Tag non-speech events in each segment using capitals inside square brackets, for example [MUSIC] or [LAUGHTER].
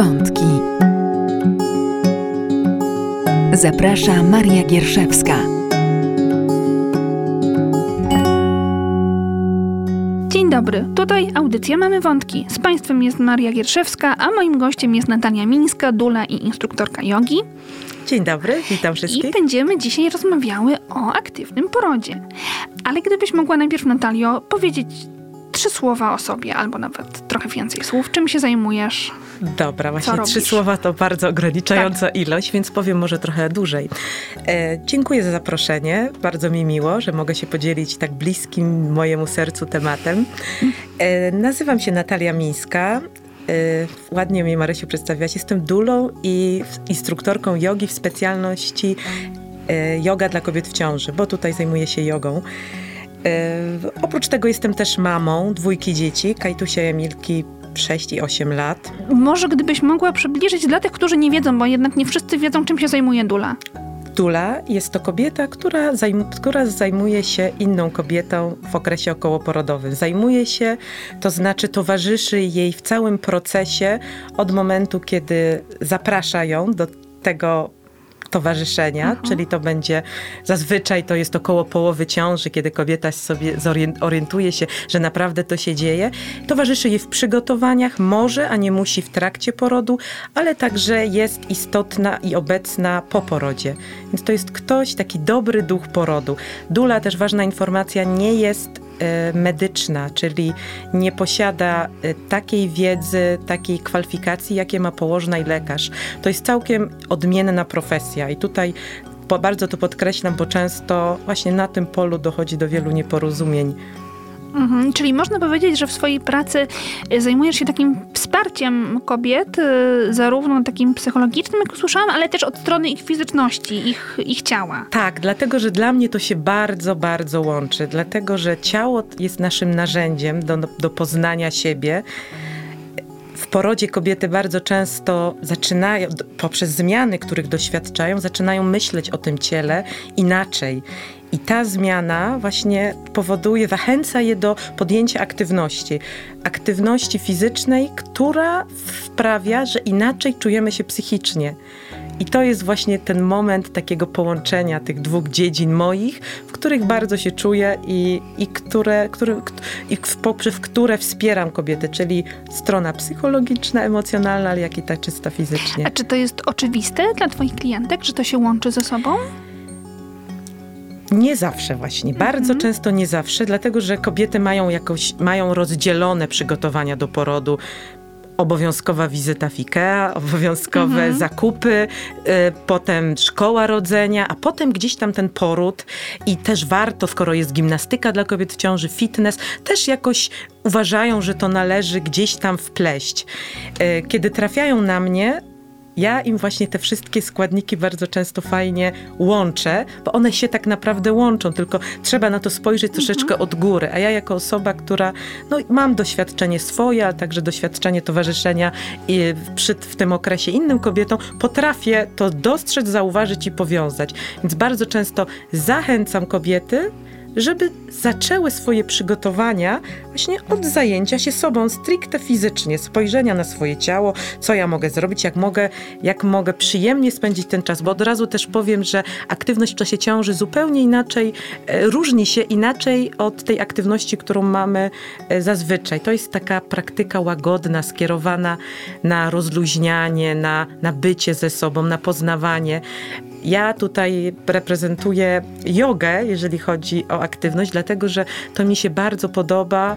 Wątki. Zaprasza Maria Gierszewska. Dzień dobry, tutaj audycja Mamy Wątki. Z Państwem jest Maria Gierszewska, a moim gościem jest Natalia Mińska, dula i instruktorka jogi. Dzień dobry, witam wszystkich. I będziemy dzisiaj rozmawiały o aktywnym porodzie. Ale gdybyś mogła najpierw, Natalio, powiedzieć trzy słowa o sobie, albo nawet trochę więcej słów. Czym się zajmujesz? Dobra, właśnie trzy słowa to bardzo ograniczająca tak. ilość, więc powiem może trochę dłużej. E, dziękuję za zaproszenie. Bardzo mi miło, że mogę się podzielić tak bliskim mojemu sercu tematem. E, nazywam się Natalia Mińska. E, ładnie mnie Marysiu przedstawiłaś. Jestem dulą i instruktorką jogi w specjalności e, yoga dla kobiet w ciąży, bo tutaj zajmuję się jogą. E, oprócz tego jestem też mamą dwójki dzieci, Kajtusia i Emilki 6 i 8 lat. Może gdybyś mogła przybliżyć dla tych, którzy nie wiedzą, bo jednak nie wszyscy wiedzą, czym się zajmuje Dula. Dula jest to kobieta, która, zajm która zajmuje się inną kobietą w okresie okołoporodowym. Zajmuje się, to znaczy towarzyszy jej w całym procesie od momentu, kiedy zaprasza ją do tego towarzyszenia, mhm. czyli to będzie zazwyczaj to jest około połowy ciąży, kiedy kobieta sobie orientuje się, że naprawdę to się dzieje. Towarzyszy jej w przygotowaniach, może, a nie musi w trakcie porodu, ale także jest istotna i obecna po porodzie. Więc to jest ktoś, taki dobry duch porodu. Dula, też ważna informacja, nie jest medyczna, czyli nie posiada e, takiej wiedzy, takiej kwalifikacji, jakie ma położna i lekarz. To jest całkiem odmienna profesja i tutaj bardzo to podkreślam, bo często właśnie na tym polu dochodzi do wielu nieporozumień. Mhm, czyli można powiedzieć, że w swojej pracy y, zajmujesz się takim wsparciem kobiet, y, zarówno takim psychologicznym, jak usłyszałam, ale też od strony ich fizyczności, ich, ich ciała. Tak, dlatego, że dla mnie to się bardzo, bardzo łączy. Dlatego, że ciało jest naszym narzędziem do, do poznania siebie w porodzie kobiety bardzo często zaczynają, poprzez zmiany, których doświadczają, zaczynają myśleć o tym ciele inaczej. I ta zmiana właśnie powoduje, zachęca je do podjęcia aktywności. Aktywności fizycznej, która sprawia, że inaczej czujemy się psychicznie. I to jest właśnie ten moment takiego połączenia tych dwóch dziedzin moich, w których bardzo się czuję i, i, które, które, i poprzez które wspieram kobiety, czyli strona psychologiczna, emocjonalna, ale jak i ta czysta fizycznie. A czy to jest oczywiste dla Twoich klientek, że to się łączy ze sobą? Nie zawsze właśnie, bardzo mhm. często nie zawsze, dlatego że kobiety mają jakoś, mają rozdzielone przygotowania do porodu, obowiązkowa wizyta w IKEA, obowiązkowe mhm. zakupy, y, potem szkoła rodzenia, a potem gdzieś tam ten poród i też warto, skoro jest gimnastyka dla kobiet w ciąży, fitness, też jakoś uważają, że to należy gdzieś tam wpleść. Y, kiedy trafiają na mnie, ja im właśnie te wszystkie składniki bardzo często fajnie łączę, bo one się tak naprawdę łączą, tylko trzeba na to spojrzeć troszeczkę mhm. od góry. A ja jako osoba, która no, mam doświadczenie swoje, ale także doświadczenie towarzyszenia i przy, w tym okresie innym kobietom, potrafię to dostrzec, zauważyć i powiązać. Więc bardzo często zachęcam kobiety, żeby zaczęły swoje przygotowania właśnie od zajęcia się sobą stricte fizycznie, spojrzenia na swoje ciało, co ja mogę zrobić, jak mogę, jak mogę przyjemnie spędzić ten czas, bo od razu też powiem, że aktywność w czasie ciąży zupełnie inaczej, e, różni się inaczej od tej aktywności, którą mamy e, zazwyczaj. To jest taka praktyka łagodna, skierowana na rozluźnianie, na, na bycie ze sobą, na poznawanie. Ja tutaj reprezentuję jogę, jeżeli chodzi o aktywność, dlatego że to mi się bardzo podoba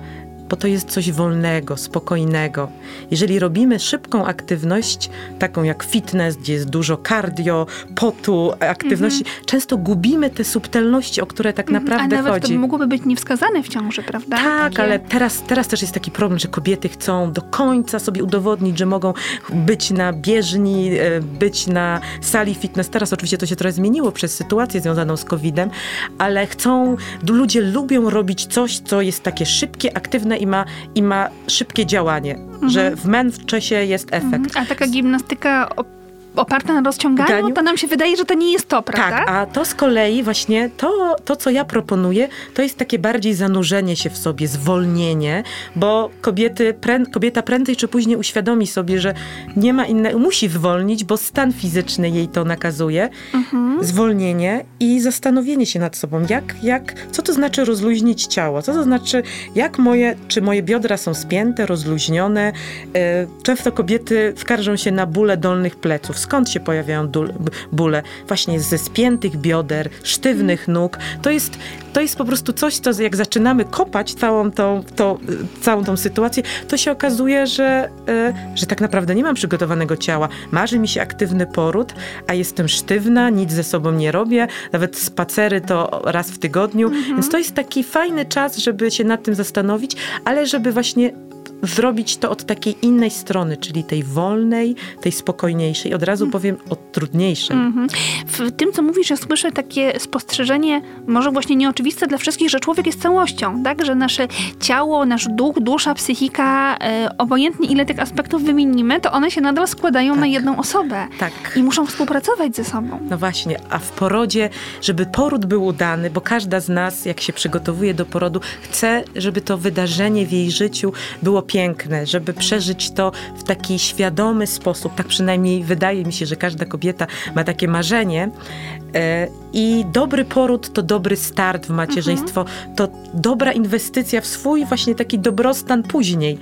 bo to jest coś wolnego, spokojnego. Jeżeli robimy szybką aktywność, taką jak fitness, gdzie jest dużo cardio, potu, aktywności, mm -hmm. często gubimy te subtelności, o które tak mhm. naprawdę chodzi. A nawet chodzi. to mogłoby być niewskazane w ciąży, prawda? Tak, Takie... ale teraz, teraz też jest taki problem, że kobiety chcą do końca sobie udowodnić, że mogą być na bieżni, e, być na sali fitness. Teraz oczywiście to się trochę zmieniło przez sytuację związaną z COVID-em, ale chcą, ludzie lubią robić coś, co jest takie szybkie, aktywne i ma, i ma szybkie działanie, mhm. że w mędrczesie jest efekt. Mhm. A taka gimnastyka oparta na rozciąganiu, Ganiu? to nam się wydaje, że to nie jest to, prawda? Tak, a to z kolei właśnie to, to, co ja proponuję, to jest takie bardziej zanurzenie się w sobie, zwolnienie, bo kobiety, prę, kobieta prędzej czy później uświadomi sobie, że nie ma innego, musi zwolnić, bo stan fizyczny jej to nakazuje. Zwolnienie i zastanowienie się nad sobą, jak, jak, co to znaczy rozluźnić ciało, co to znaczy, jak moje, czy moje biodra są spięte, rozluźnione. E, Często kobiety skarżą się na bóle dolnych pleców. Skąd się pojawiają bóle? Właśnie ze spiętych bioder, sztywnych nóg. To jest, to jest po prostu coś, co jak zaczynamy kopać całą tą, tą, całą tą sytuację, to się okazuje, że, e, że tak naprawdę nie mam przygotowanego ciała. Marzy mi się aktywny poród, a jestem sztywna, nic ze sobą nie robię, nawet spacery to raz w tygodniu. Więc to jest taki fajny czas, żeby się nad tym zastanowić, ale żeby właśnie zrobić to od takiej innej strony, czyli tej wolnej, tej spokojniejszej. Od razu powiem od trudniejszej. Mhm. W tym, co mówisz, ja słyszę takie spostrzeżenie, może właśnie nieoczywiste dla wszystkich, że człowiek jest całością, tak? Że nasze ciało, nasz duch, dusza, psychika, e, obojętnie ile tych aspektów wymienimy, to one się nadal składają na Tak. jedną osobę. Tak. I muszą współpracować ze sobą. No właśnie, a w porodzie, żeby poród był udany, bo każda z nas, jak się przygotowuje do porodu, chce, żeby to wydarzenie w jej życiu było piękne, żeby przeżyć to w taki świadomy sposób. Tak przynajmniej wydaje mi się, że każda kobieta ma takie marzenie. E, I dobry poród to dobry start w macierzyństwo, to dobra inwestycja w swój właśnie taki dobrostan później.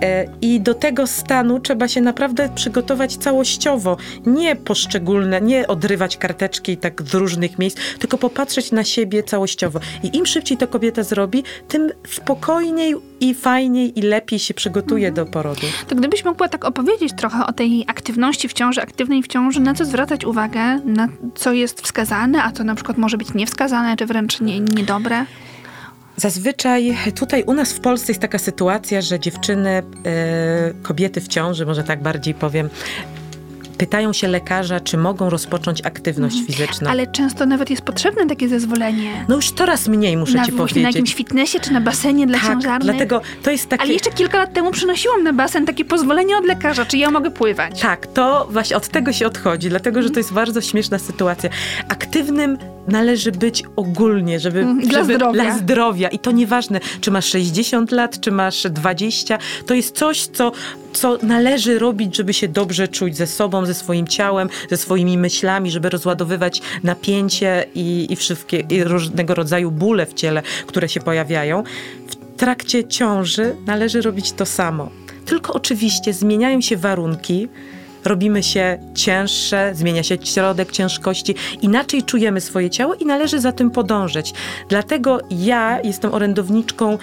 E, I do tego stanu trzeba się naprawdę przygotować całościowo, nie poszczególne, nie odrywać karteczki tak z różnych miejsc, tylko popatrzeć na siebie całościowo. I im szybciej to kobieta zrobi, tym spokojniej i fajniej i lepiej się przygotuje do porodu. To gdybyś mogła tak opowiedzieć trochę o tej aktywności w ciąży, aktywnej w ciąży, na co zwracać uwagę, na co jest wskazane, a co na przykład może być niewskazane, czy wręcz nie, niedobre? Zazwyczaj tutaj u nas w Polsce jest taka sytuacja, że dziewczyny, e, kobiety w ciąży, może tak bardziej powiem, pytają się lekarza, czy mogą rozpocząć aktywność fizyczną. Ale często nawet jest potrzebne takie zezwolenie. No już coraz mniej, muszę na, ci właśnie na powiedzieć. jakimś fitnessie czy na basenie dla tak, dlatego to jest takie... Ale jeszcze kilka lat temu przynosiłam na basen takie pozwolenie od lekarza, czy ja mogę pływać. Tak, to właśnie od tego się odchodzi, dlatego że to jest bardzo śmieszna sytuacja. Aktywnym należy być ogólnie, żeby, Mhm, dla żeby zdrowia. dla zdrowia. I to nieważne, czy masz 60 lat, czy masz 20. To jest coś, co, co należy robić, żeby się dobrze czuć ze sobą, ze swoim ciałem, ze swoimi myślami, żeby rozładowywać napięcie i, i wszystkie i różnego rodzaju bóle w ciele, które się pojawiają. W trakcie ciąży należy robić to samo. Tylko oczywiście zmieniają się warunki, robimy się cięższe, zmienia się środek ciężkości, inaczej czujemy swoje ciało i należy za tym podążać. Dlatego ja jestem orędowniczką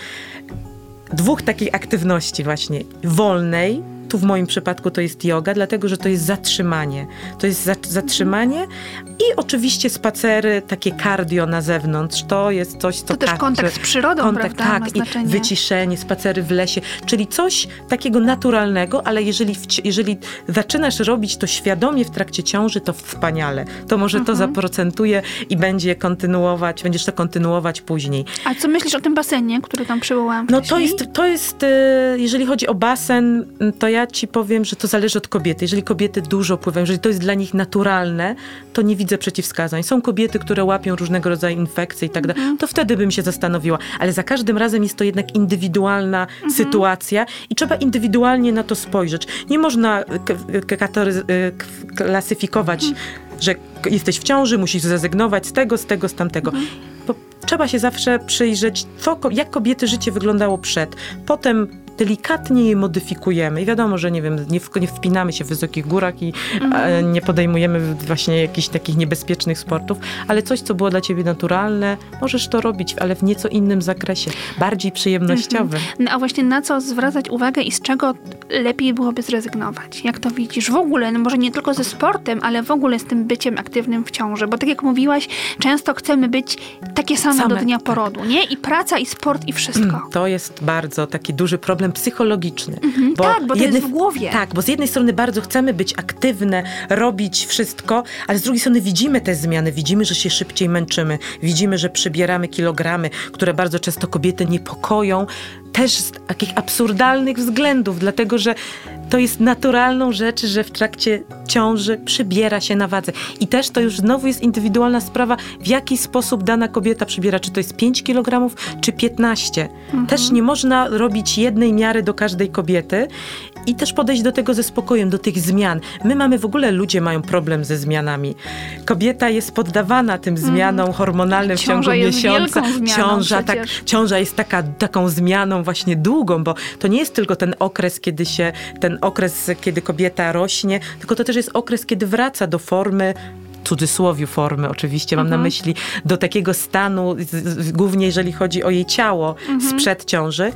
dwóch takich aktywności właśnie. Wolnej, tu w moim przypadku to jest yoga, dlatego że to jest zatrzymanie. To jest za- zatrzymanie i oczywiście spacery, takie cardio na zewnątrz. To jest coś, co To też każdy- kontakt z przyrodą, kontakt, prawda, tak, i wyciszenie, spacery w lesie, czyli coś takiego naturalnego, ale jeżeli, jeżeli zaczynasz robić to świadomie w trakcie ciąży, to wspaniale. To może Mhm. to zaprocentuje i będzie kontynuować, będziesz to kontynuować później. A co myślisz o tym basenie, który tam przywołałam No to jest, to jest, e, jeżeli chodzi o basen, to ja ci powiem, że to zależy od kobiety. Jeżeli kobiety dużo pływają, jeżeli to jest dla nich naturalne, to nie widzę przeciwwskazań. Są kobiety, które łapią różnego rodzaju infekcje i tak dalej, to wtedy bym się zastanowiła. Ale za każdym razem jest to jednak indywidualna sytuacja i trzeba indywidualnie na to spojrzeć. Nie można k- klasyfikować, że k- jesteś w ciąży, musisz zrezygnować z tego, z tego, z tamtego. Bo trzeba się zawsze przyjrzeć, co, jak kobiety życie wyglądało przed. Potem delikatnie je modyfikujemy. I wiadomo, że nie wiem, nie, w, nie wpinamy się w wysokich górach i e, nie podejmujemy właśnie jakichś takich niebezpiecznych sportów, ale coś, co było dla ciebie naturalne, możesz to robić, ale w nieco innym zakresie, bardziej przyjemnościowym. No a właśnie na co zwracać uwagę i z czego lepiej byłoby zrezygnować? Jak to widzisz? W ogóle, no może nie tylko ze sportem, ale w ogóle z tym byciem aktywnym w ciąży. Bo tak jak mówiłaś, często chcemy być takie same, Same, do dnia tak. porodu, nie? I praca, i sport, i wszystko. To jest bardzo taki duży problem psychologiczny. tak, bo to jest w głowie. Tak, bo z jednej strony bardzo chcemy być aktywne, robić wszystko, ale z drugiej strony widzimy te zmiany, widzimy, że się szybciej męczymy, widzimy, że przybieramy kilogramy, które bardzo często kobiety niepokoją. też z takich absurdalnych względów, dlatego że to jest naturalną rzecz, że w trakcie ciąży przybiera się na wadze. I też to już znowu jest indywidualna sprawa, w jaki sposób dana kobieta przybiera, czy to jest 5 kg, czy 15. Mhm. Też nie można robić jednej miary do każdej kobiety i też podejść do tego ze spokojem, do tych zmian. My mamy w ogóle, ludzie mają problem ze zmianami. Kobieta jest poddawana tym mhm. zmianom hormonalnym w ciągu miesiąca. Ciąża, tak, ciąża jest taka, taką zmianą właśnie długą, bo to nie jest tylko ten okres, kiedy się, ten okres, kiedy kobieta rośnie, tylko to też jest okres, kiedy wraca do formy cudzysłowiu formy oczywiście, mam mhm. na myśli, do takiego stanu, głównie jeżeli chodzi o jej ciało mhm. sprzed ciąży.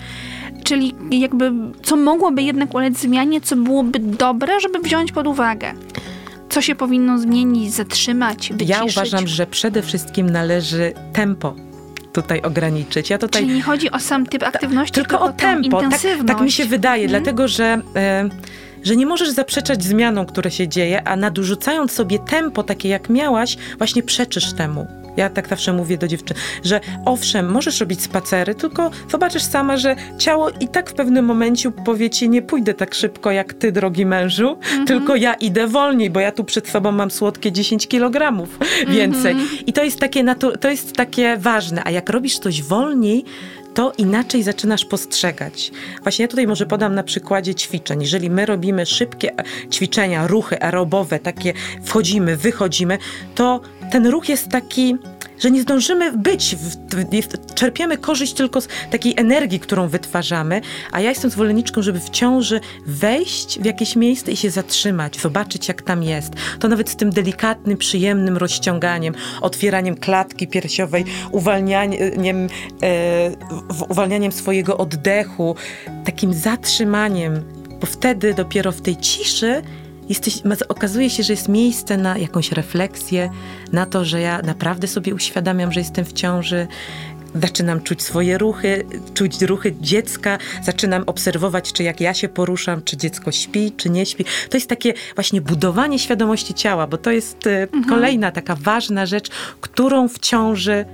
Czyli jakby, co mogłoby jednak ulec zmianie, co byłoby dobre, żeby wziąć pod uwagę? Co się powinno zmienić, zatrzymać, wyciszyć? Ja uważam, że przede wszystkim należy tempo tutaj ograniczyć. Ja tutaj, Czyli nie chodzi o sam typ aktywności, tylko, tylko o tempo. Tak, tak, mi się wydaje, hmm? dlatego że... E, że nie możesz zaprzeczać zmianom, które się dzieje, a nadurzucając sobie tempo takie jak miałaś, właśnie przeczysz temu. Ja tak zawsze mówię do dziewczyn, że owszem, możesz robić spacery, tylko zobaczysz sama, że ciało i tak w pewnym momencie powie ci, nie pójdę tak szybko jak ty, drogi mężu, mhm. tylko ja idę wolniej, bo ja tu przed sobą mam słodkie 10 kilogramów więcej. Mhm. I to jest takie, to jest takie ważne. A jak robisz coś wolniej, to inaczej zaczynasz postrzegać. Właśnie ja tutaj może podam na przykładzie ćwiczeń. Jeżeli my robimy szybkie ćwiczenia, ruchy aerobowe, takie wchodzimy, wychodzimy, to ten ruch jest taki że nie zdążymy być, w, w, czerpiemy korzyść tylko z takiej energii, którą wytwarzamy, a ja jestem zwolenniczką, żeby w ciąży wejść w jakieś miejsce i się zatrzymać, zobaczyć jak tam jest. To nawet z tym delikatnym, przyjemnym rozciąganiem, otwieraniem klatki piersiowej, uwalnianiem, e, uwalnianiem swojego oddechu, takim zatrzymaniem, bo wtedy dopiero w tej ciszy jesteś, okazuje się, że jest miejsce na jakąś refleksję, na to, że ja naprawdę sobie uświadamiam, że jestem w ciąży, zaczynam czuć swoje ruchy, czuć ruchy dziecka, zaczynam obserwować, czy jak ja się poruszam, czy dziecko śpi, czy nie śpi. To jest takie właśnie budowanie świadomości ciała, bo to jest e, mhm. kolejna taka ważna rzecz, którą w ciąży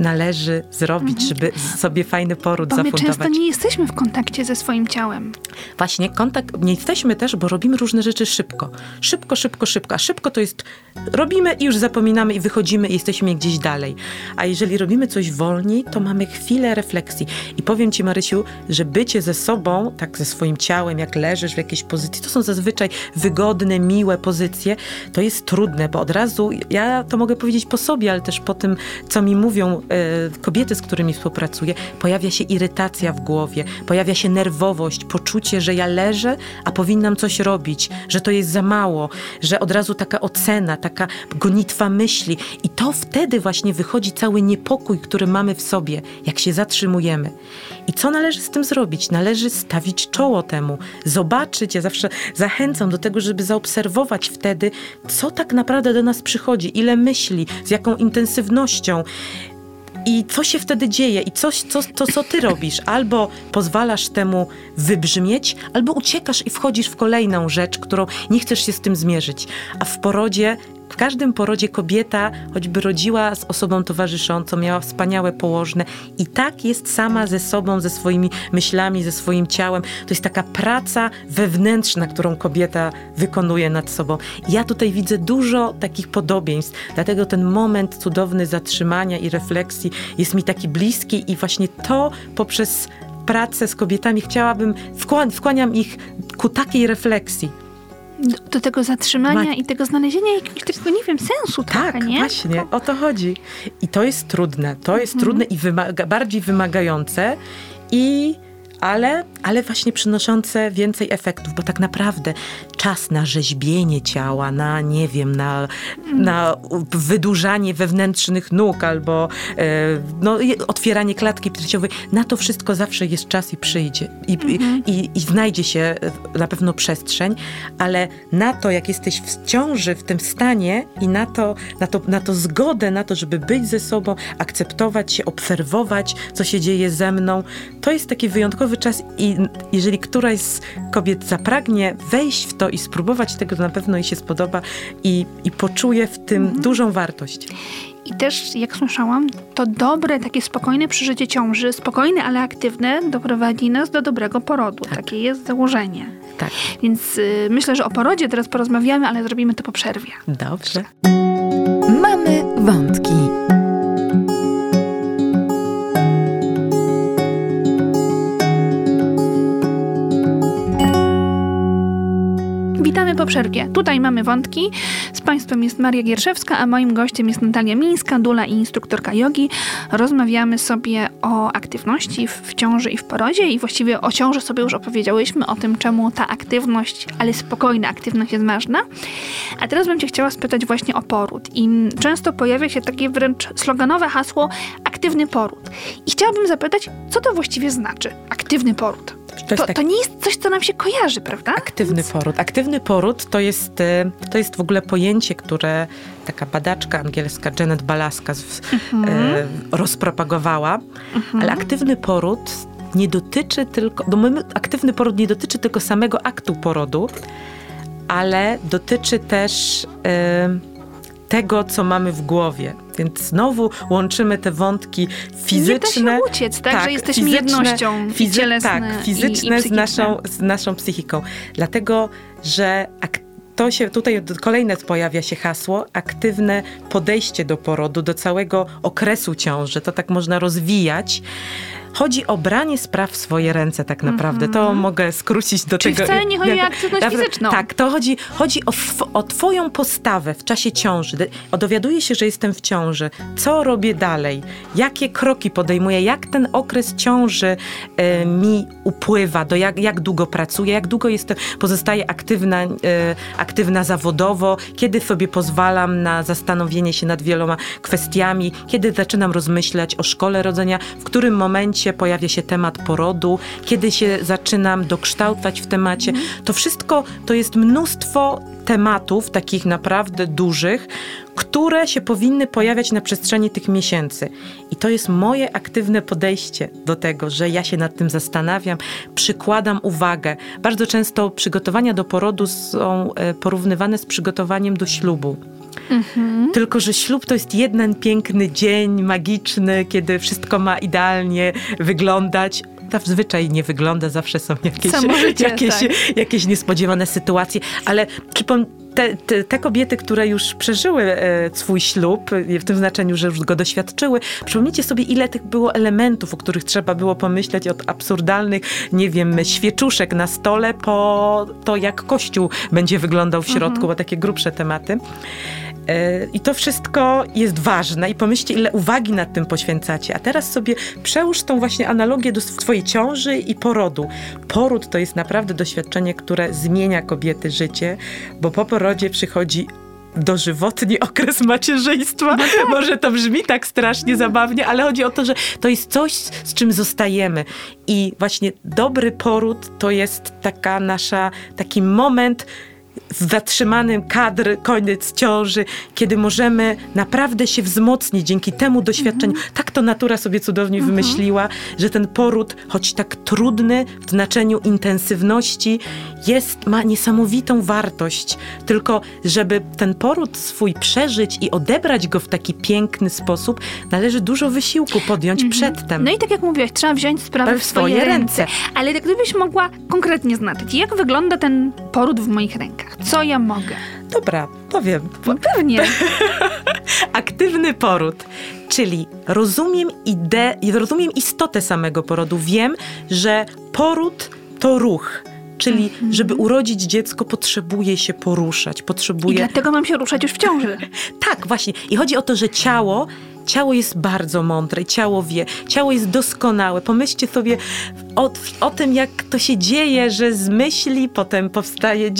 należy zrobić, mhm. żeby sobie fajny poród bo zafundować. My często nie jesteśmy w kontakcie ze swoim ciałem. Właśnie, kontakt nie jesteśmy też, bo robimy różne rzeczy szybko. Szybko, szybko, szybko. A szybko to jest robimy i już zapominamy i wychodzimy i jesteśmy gdzieś dalej. A jeżeli robimy coś wolniej, to mamy chwilę refleksji. I powiem ci, Marysiu, że bycie ze sobą, tak ze swoim ciałem, jak leżysz w jakiejś pozycji, to są zazwyczaj wygodne, miłe pozycje. To jest trudne, bo od razu, ja to mogę powiedzieć po sobie, ale też po tym, co mi mówią kobiety, z którymi współpracuję, pojawia się irytacja w głowie, pojawia się nerwowość, poczucie, że ja leżę, a powinnam coś robić, że to jest za mało, że od razu taka ocena, taka gonitwa myśli. I to wtedy właśnie wychodzi cały niepokój, który mamy w sobie, jak się zatrzymujemy. I co należy z tym zrobić? Należy stawić czoło temu, zobaczyć. Ja zawsze zachęcam do tego, żeby zaobserwować wtedy, co tak naprawdę do nas przychodzi, ile myśli, z jaką intensywnością. I co się wtedy dzieje? I coś, co, to, co ty robisz? Albo pozwalasz temu wybrzmieć, albo uciekasz i wchodzisz w kolejną rzecz, którą nie chcesz się z tym zmierzyć. A w porodzie w każdym porodzie kobieta, choćby rodziła z osobą towarzyszącą, miała wspaniałe położne i tak jest sama ze sobą, ze swoimi myślami, ze swoim ciałem. To jest taka praca wewnętrzna, którą kobieta wykonuje nad sobą. Ja tutaj widzę dużo takich podobieństw, dlatego ten moment cudowny zatrzymania i refleksji jest mi taki bliski i właśnie to poprzez pracę z kobietami chciałabym, skłaniam ich ku takiej refleksji do, do tego zatrzymania Ma... i tego znalezienia jakiegoś takiego, nie wiem, sensu tak, trochę, nie? właśnie, o to chodzi. I to jest trudne, to jest mhm. trudne i wymaga, bardziej wymagające i ale, ale właśnie przynoszące więcej efektów, bo tak naprawdę czas na rzeźbienie ciała, na nie wiem, na, na wydłużanie wewnętrznych nóg albo e, no, otwieranie klatki piersiowej, na to wszystko zawsze jest czas i przyjdzie i, mhm. i, i znajdzie się e, na pewno przestrzeń, ale na to, jak jesteś w ciąży, w tym stanie i na to, na to, na to zgodę, na to, żeby być ze sobą, akceptować się, obserwować, co się dzieje ze mną, to jest takie wyjątkowe wyjątkowy czas i jeżeli któraś z kobiet zapragnie wejść w to i spróbować tego, to na pewno jej się spodoba i, i poczuje w tym mhm. dużą wartość. I też, jak słyszałam, to dobre, takie spokojne przeżycie ciąży, spokojne, ale aktywne, doprowadzi nas do dobrego porodu. Tak. Takie jest założenie. Tak. Więc y, myślę, że o porodzie teraz porozmawiamy, ale zrobimy to po przerwie. Dobrze. Mamy wątki. Witamy po przerwie. Tutaj mamy wątki. Z Państwem jest Maria Gierszewska, a moim gościem jest Natalia Mińska, dula i instruktorka jogi. Rozmawiamy sobie o aktywności w ciąży i w porodzie i właściwie o ciąży sobie już opowiedziałyśmy, o tym czemu ta aktywność, ale spokojna aktywność jest ważna. A teraz bym Cię chciała spytać właśnie o poród. I często pojawia się takie wręcz sloganowe hasło aktywny poród. I chciałabym zapytać, co to właściwie znaczy aktywny poród? To, to, tak... to, nie jest coś, co nam się kojarzy, prawda? Aktywny poród. Aktywny poród to jest, y, to jest w ogóle pojęcie, które taka badaczka angielska Janet Balaska mhm. y, rozpropagowała, mhm. ale aktywny poród nie dotyczy tylko, bo my, aktywny poród nie dotyczy tylko samego aktu porodu, ale dotyczy też y, tego, co mamy w głowie. Więc znowu łączymy te wątki fizyczne. Nie da się uciec, tak, tak że jesteśmy fizyczne, jednością fizy- Tak, fizyczne i, i z, naszą, z naszą psychiką. Dlatego, że to się, tutaj kolejne pojawia się hasło, aktywne podejście do porodu, do całego okresu ciąży. To tak można rozwijać. Chodzi o branie spraw w swoje ręce tak naprawdę. Mm -hmm. To mhm. mogę skrócić do Czyli tego. wcale nie chodzi o aktywność fizyczną. Tak, to chodzi, chodzi o, o twoją postawę w czasie ciąży. Dowiaduję się, że jestem w ciąży. Co robię dalej? Jakie kroki podejmuję? Jak ten okres ciąży e, mi upływa? Do jak, jak długo pracuję? Jak długo jestem, pozostaję aktywna, e, aktywna zawodowo? Kiedy sobie pozwalam na zastanowienie się nad wieloma kwestiami? Kiedy zaczynam rozmyślać o szkole rodzenia? W którym momencie momencie pojawia się temat porodu, kiedy się zaczynam dokształcać w temacie. To wszystko to jest mnóstwo tematów, takich naprawdę dużych, które się powinny pojawiać na przestrzeni tych miesięcy. I to jest moje aktywne podejście do tego, że ja się nad tym zastanawiam, przykładam uwagę. Bardzo często przygotowania do porodu są e, porównywane z przygotowaniem do ślubu. Mhm. Tylko, że ślub to jest jeden piękny dzień, magiczny, kiedy wszystko ma idealnie wyglądać zazwyczaj nie wygląda, zawsze są jakieś, życie, [LAUGHS] jakieś, tak. jakieś niespodziewane sytuacje, ale przypom- te, te, te, kobiety, które już przeżyły e, swój ślub, w tym znaczeniu, że już go doświadczyły, przypomnijcie sobie, ile tych było elementów, o których trzeba było pomyśleć, od absurdalnych, nie wiem, świeczuszek na stole, po to, jak kościół będzie wyglądał w środku, mhm. bo takie grubsze tematy. E, I to wszystko jest ważne i pomyślcie, ile uwagi nad tym poświęcacie. A teraz sobie przełóż tą właśnie analogię do swojej ciąży i porodu. Poród to jest naprawdę doświadczenie, które zmienia kobiety życie, bo po porodzie przychodzi dożywotni [LAUGHS] okres macierzyństwa. No [LAUGHS] tak. Może to brzmi tak strasznie zabawnie, ale chodzi o to, że to jest coś, z czym zostajemy. I właśnie dobry poród to jest taka nasza, taki moment, zatrzymanym kadr, koniec ciąży, kiedy możemy naprawdę się wzmocnić dzięki temu doświadczeniu. Mhm. Tak to natura sobie cudownie mhm. wymyśliła, że ten poród, choć tak trudny w znaczeniu intensywności, jest, ma niesamowitą wartość. Tylko, żeby ten poród swój przeżyć i odebrać go w taki piękny sposób, należy dużo wysiłku podjąć mhm. przedtem. No i tak jak mówiłaś, trzeba wziąć sprawę w swoje, swoje ręce. ręce. Ale gdybyś mogła konkretnie znaczyć, jak wygląda ten poród w moich rękach? Co ja mogę? Dobra, powiem. No pewnie. [LAUGHS] Aktywny poród, czyli rozumiem ideę, rozumiem istotę samego porodu. Wiem, że poród to ruch. Czyli, mhm. żeby urodzić dziecko, potrzebuje się poruszać, potrzebuje... I dlatego mam się ruszać już w ciąży. [LAUGHS] tak, właśnie. I chodzi o to, że ciało Ciało jest bardzo mądre, ciało wie, ciało jest doskonałe. Pomyślcie sobie o, o tym, jak to się dzieje, że z myśli potem powstaje,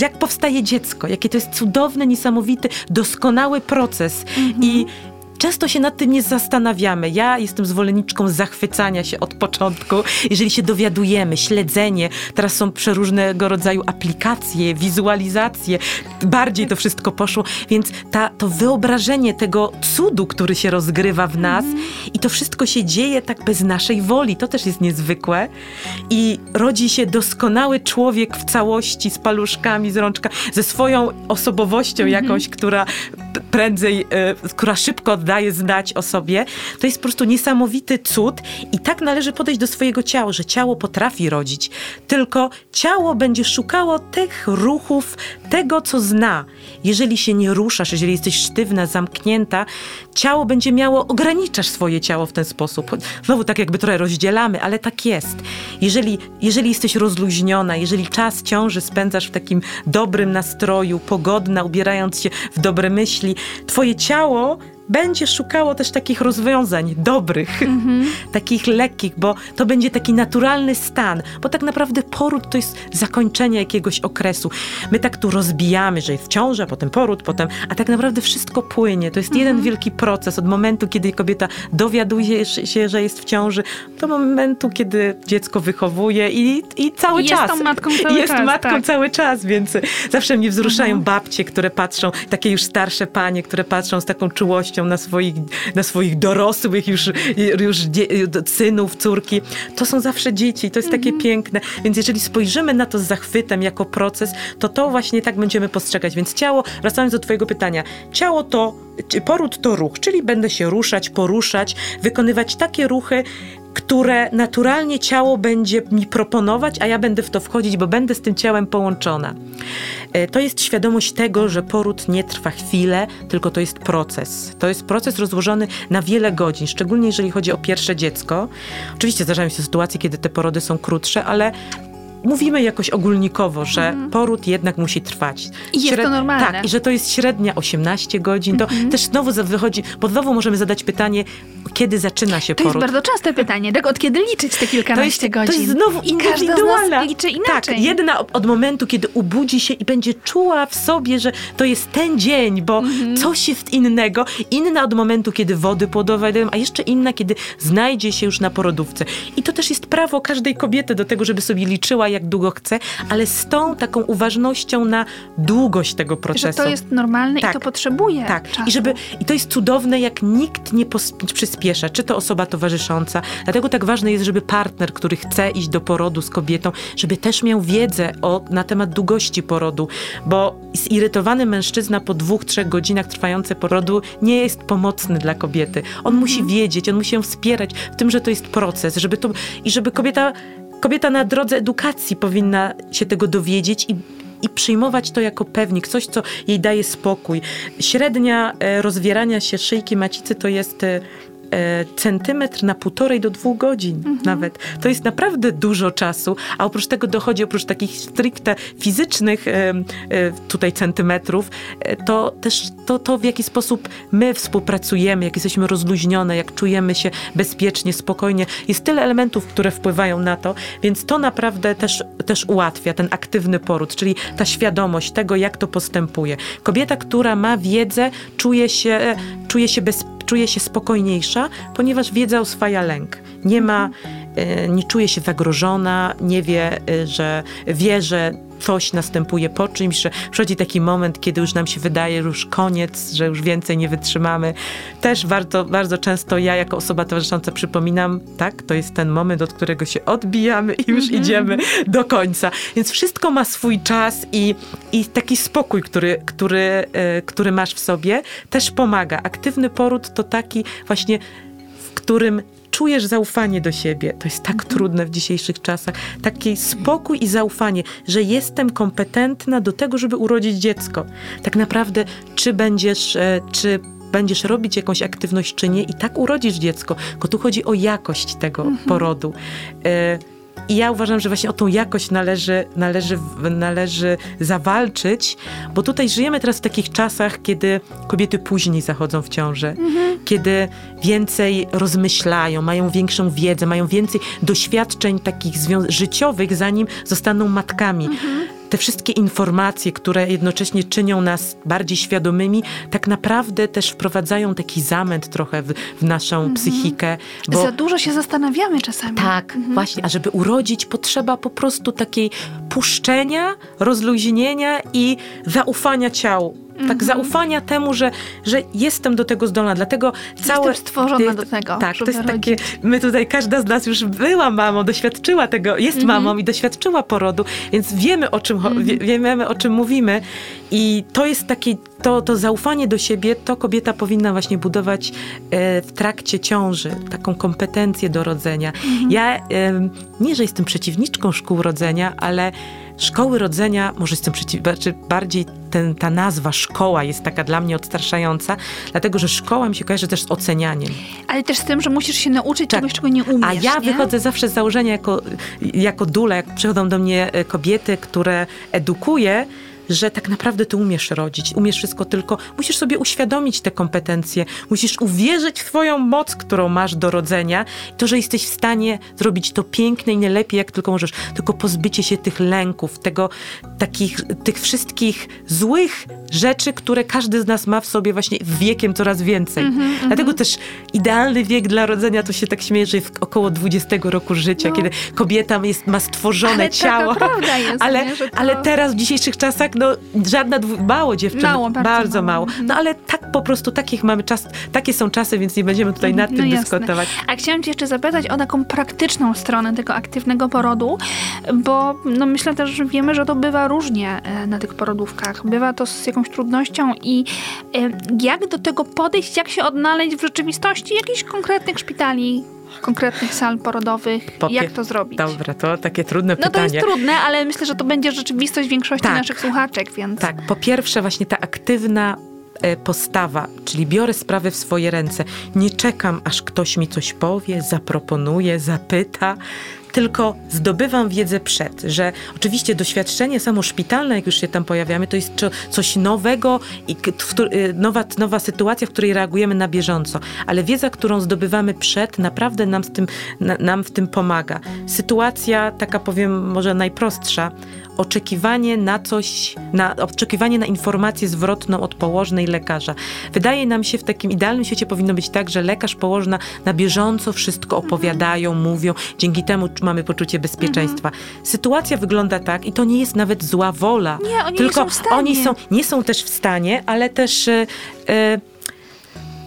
jak powstaje dziecko, jakie to jest cudowny, niesamowity, doskonały proces. Mhm. I często się nad tym nie zastanawiamy. Ja jestem zwolenniczką zachwycania się od początku, jeżeli się dowiadujemy, śledzenie. Teraz są przeróżnego rodzaju aplikacje, wizualizacje. Bardziej to wszystko poszło, więc ta, to wyobrażenie tego cudu, który się rozgrywa w nas i to wszystko się dzieje tak bez naszej woli. To też jest niezwykłe. I rodzi się doskonały człowiek w całości z paluszkami, z rączkami, ze swoją osobowością jakąś, która prędzej, e, która szybko daje znać o sobie. To jest po prostu niesamowity cud i tak należy podejść do swojego ciała, że ciało potrafi rodzić. Tylko ciało będzie szukało tych ruchów, tego, co zna. Jeżeli się nie ruszasz, jeżeli jesteś sztywna, zamknięta, ciało będzie miało, ograniczasz swoje ciało w ten sposób. Znowu tak jakby trochę rozdzielamy, ale tak jest. Jeżeli, jeżeli jesteś rozluźniona, jeżeli czas ciąży spędzasz w takim dobrym nastroju, pogodna, ubierając się w dobre myśli, twoje ciało będzie szukało też takich rozwiązań dobrych, [LAUGHS] takich lekkich, bo to będzie taki naturalny stan, bo tak naprawdę poród to jest zakończenie jakiegoś okresu. My tak tu rozbijamy, że jest ciąża, potem poród, potem, a tak naprawdę wszystko płynie. To jest jeden wielki proces od momentu, kiedy kobieta dowiaduje się, że jest w ciąży, do momentu, kiedy dziecko wychowuje i, i cały jest czas. tą matką cały jest czas, matką tak. cały czas, więc zawsze mnie wzruszają babcie, które patrzą, takie już starsze panie, które patrzą z taką czułością na swoich, na swoich dorosłych już, już dzie- synów, córki. To są zawsze dzieci, to jest takie piękne. Więc jeżeli spojrzymy na to z zachwytem jako proces, to to właśnie tak będziemy postrzegać. Więc ciało, wracając do twojego pytania, ciało to, poród to ruch, czyli będę się ruszać, poruszać, wykonywać takie ruchy, które naturalnie ciało będzie mi proponować, a ja będę w to wchodzić, bo będę z tym ciałem połączona. E, To jest świadomość tego, że poród nie trwa chwilę, tylko to jest proces. To jest proces rozłożony na wiele godzin, szczególnie jeżeli chodzi o pierwsze dziecko. Oczywiście zdarzają się sytuacje, kiedy te porody są krótsze, ale mówimy jakoś ogólnikowo, że poród jednak musi trwać. I jest to normalne. Tak, i że to jest średnia 18 godzin. To też znowu wychodzi, bo znowu możemy zadać pytanie, kiedy zaczyna się To jest poród. bardzo częste pytanie. Tak, od kiedy liczyć te To jest, kilkanaście godzin? to jest znowu I każda z indywidualna. nas liczy inaczej. Tak, jedna od- momentu, kiedy ubudzi się i będzie czuła w sobie, że to jest ten dzień, bo Mhm. coś jest innego. Inna od momentu, kiedy wody płodowe dają, a jeszcze inna, kiedy znajdzie się już na porodówce. I to też jest prawo każdej kobiety do tego, żeby sobie liczyła, jak długo chce, ale z tą taką uważnością na długość tego procesu. Że to jest normalne Tak. i to potrzebuje Tak, czasu. i, żeby, i to jest cudowne, jak nikt nie przyspiesza, czy to osoba towarzysząca. Dlatego tak ważne jest, żeby partner, który chce iść do porodu z kobietą, żeby też miał wiedzę o, na temat długości porodu, bo zirytowany mężczyzna po dwóch, trzech godzinach trwające porodu nie jest pomocny dla kobiety. On musi wiedzieć, on musi ją wspierać w tym, że to jest proces, żeby to, i żeby kobieta, kobieta na drodze edukacji powinna się tego dowiedzieć i i przyjmować to jako pewnik, coś, co jej daje spokój. Średnia e, rozwierania się szyjki macicy to jest e, centymetr na półtorej do dwóch godzin nawet. To jest naprawdę dużo czasu, a oprócz tego dochodzi, oprócz takich stricte fizycznych e, e, tutaj centymetrów, e, to też to, to, w jaki sposób my współpracujemy, jak jesteśmy rozluźnione, jak czujemy się bezpiecznie, spokojnie. Jest tyle elementów, które wpływają na to, więc to naprawdę też, też ułatwia ten aktywny poród, czyli ta świadomość tego, jak to postępuje. Kobieta, która ma wiedzę, czuje się, czuje się, bez, czuje się spokojniejsza, ponieważ wiedza oswaja lęk. Nie ma, e, nie czuje się zagrożona, nie wie, e, że wie, że coś następuje po czymś, że przychodzi taki moment, kiedy już nam się wydaje, że już koniec, że już więcej nie wytrzymamy. Też warto, bardzo często ja jako osoba towarzysząca przypominam, tak, to jest ten moment, od którego się odbijamy i już idziemy do końca. Więc wszystko ma swój czas i, i taki spokój, który, który, e, który masz w sobie, też pomaga. Aktywny poród to taki właśnie, w którym czujesz zaufanie do siebie. To jest tak trudne w dzisiejszych czasach. Taki spokój i zaufanie, że jestem kompetentna do tego, żeby urodzić dziecko. Tak naprawdę, czy będziesz, e, czy będziesz robić jakąś aktywność, czy nie, i tak urodzisz dziecko. Tylko tu chodzi o jakość tego porodu. E, I ja uważam, że właśnie o tą jakość należy, należy, należy zawalczyć, bo tutaj żyjemy teraz w takich czasach, kiedy kobiety później zachodzą w ciążę, kiedy więcej rozmyślają, mają większą wiedzę, mają więcej doświadczeń takich życiowych, zanim zostaną matkami. Te wszystkie informacje, które jednocześnie czynią nas bardziej świadomymi, tak naprawdę też wprowadzają taki zamęt trochę w, w naszą mhm. psychikę. Bo... Za dużo się zastanawiamy czasami. Tak, mhm. właśnie. A żeby urodzić, potrzeba po prostu takiej puszczenia, rozluźnienia i zaufania ciału tak mhm. zaufania temu, że, że jestem do tego zdolna. Dlatego całe... Jestem stworzona do tego, Tak, to jest rodzić. takie... My tutaj, każda z nas już była mamą, doświadczyła tego, jest mhm. mamą i doświadczyła porodu, więc wiemy o czym, mhm. wie, wiemy, o czym mówimy. I to jest takie, to, to zaufanie do siebie, to kobieta powinna właśnie budować e, w trakcie ciąży, taką kompetencję do rodzenia. Ja e, nie, że jestem przeciwniczką szkół rodzenia, ale szkoły rodzenia, może jestem przeciw, znaczy bardziej ten, ta nazwa szkoła jest taka dla mnie odstraszająca, dlatego że szkoła mi się kojarzy też z ocenianiem. Ale też z tym, że musisz się nauczyć tak. czegoś, czego nie umiesz. A ja nie? wychodzę zawsze z założenia jako, jako dula, jak przychodzą do mnie e, kobiety, które edukuję, że tak naprawdę ty umiesz rodzić, umiesz wszystko, tylko musisz sobie uświadomić te kompetencje, musisz uwierzyć w swoją moc, którą masz do rodzenia, to, że jesteś w stanie zrobić to piękne i najlepiej, jak tylko możesz, tylko pozbycie się tych lęków, tego, takich, tych wszystkich złych rzeczy, które każdy z nas ma w sobie właśnie wiekiem coraz więcej. Mm -hmm, Dlatego mm -hmm. też idealny wiek dla rodzenia, to się tak śmieje, że jest około 20 roku życia, no. kiedy kobieta jest, ma stworzone ale ciało. Jest, ale, nie, to... ale teraz w dzisiejszych czasach no żadna, mało dziewczyn. Mało, bardzo, bardzo mało. mało. No ale tak po prostu, takich mamy czas, takie są czasy, więc nie będziemy tutaj nad no tym jasne. dyskutować. A chciałam cię jeszcze zapytać o taką praktyczną stronę tego aktywnego porodu, bo no myślę też, że wiemy, że to bywa różnie e, na tych porodówkach. Bywa to z jakąś trudnością i e, jak do tego podejść, jak się odnaleźć w rzeczywistości jakichś konkretnych szpitali, konkretnych sal porodowych. Popie jak to zrobić? Dobra, to takie trudne pytanie. No to jest trudne, ale myślę, że to będzie rzeczywistość większości tak. naszych słuchaczek, więc... Tak, po pierwsze właśnie ta aktywna e, postawa, czyli biorę sprawę w swoje ręce. Nie czekam, aż ktoś mi coś powie, zaproponuje, zapyta, tylko zdobywam wiedzę przed, że oczywiście doświadczenie samo szpitalne, jak już się tam pojawiamy, to jest coś nowego i y, nowa, nowa sytuacja, w której reagujemy na bieżąco, ale wiedza, którą zdobywamy przed, naprawdę nam, z tym, nam w tym pomaga. Sytuacja, taka powiem może najprostsza, oczekiwanie na coś, na, oczekiwanie na informację zwrotną od położnej lekarza. Wydaje nam się w takim idealnym świecie powinno być tak, że lekarz, położna na bieżąco wszystko opowiadają, mówią, dzięki temu mamy poczucie bezpieczeństwa. Mhm. Sytuacja wygląda tak i to nie jest nawet zła wola. Nie, oni tylko nie są w stanie. oni są, nie są też w stanie, ale też... Yy,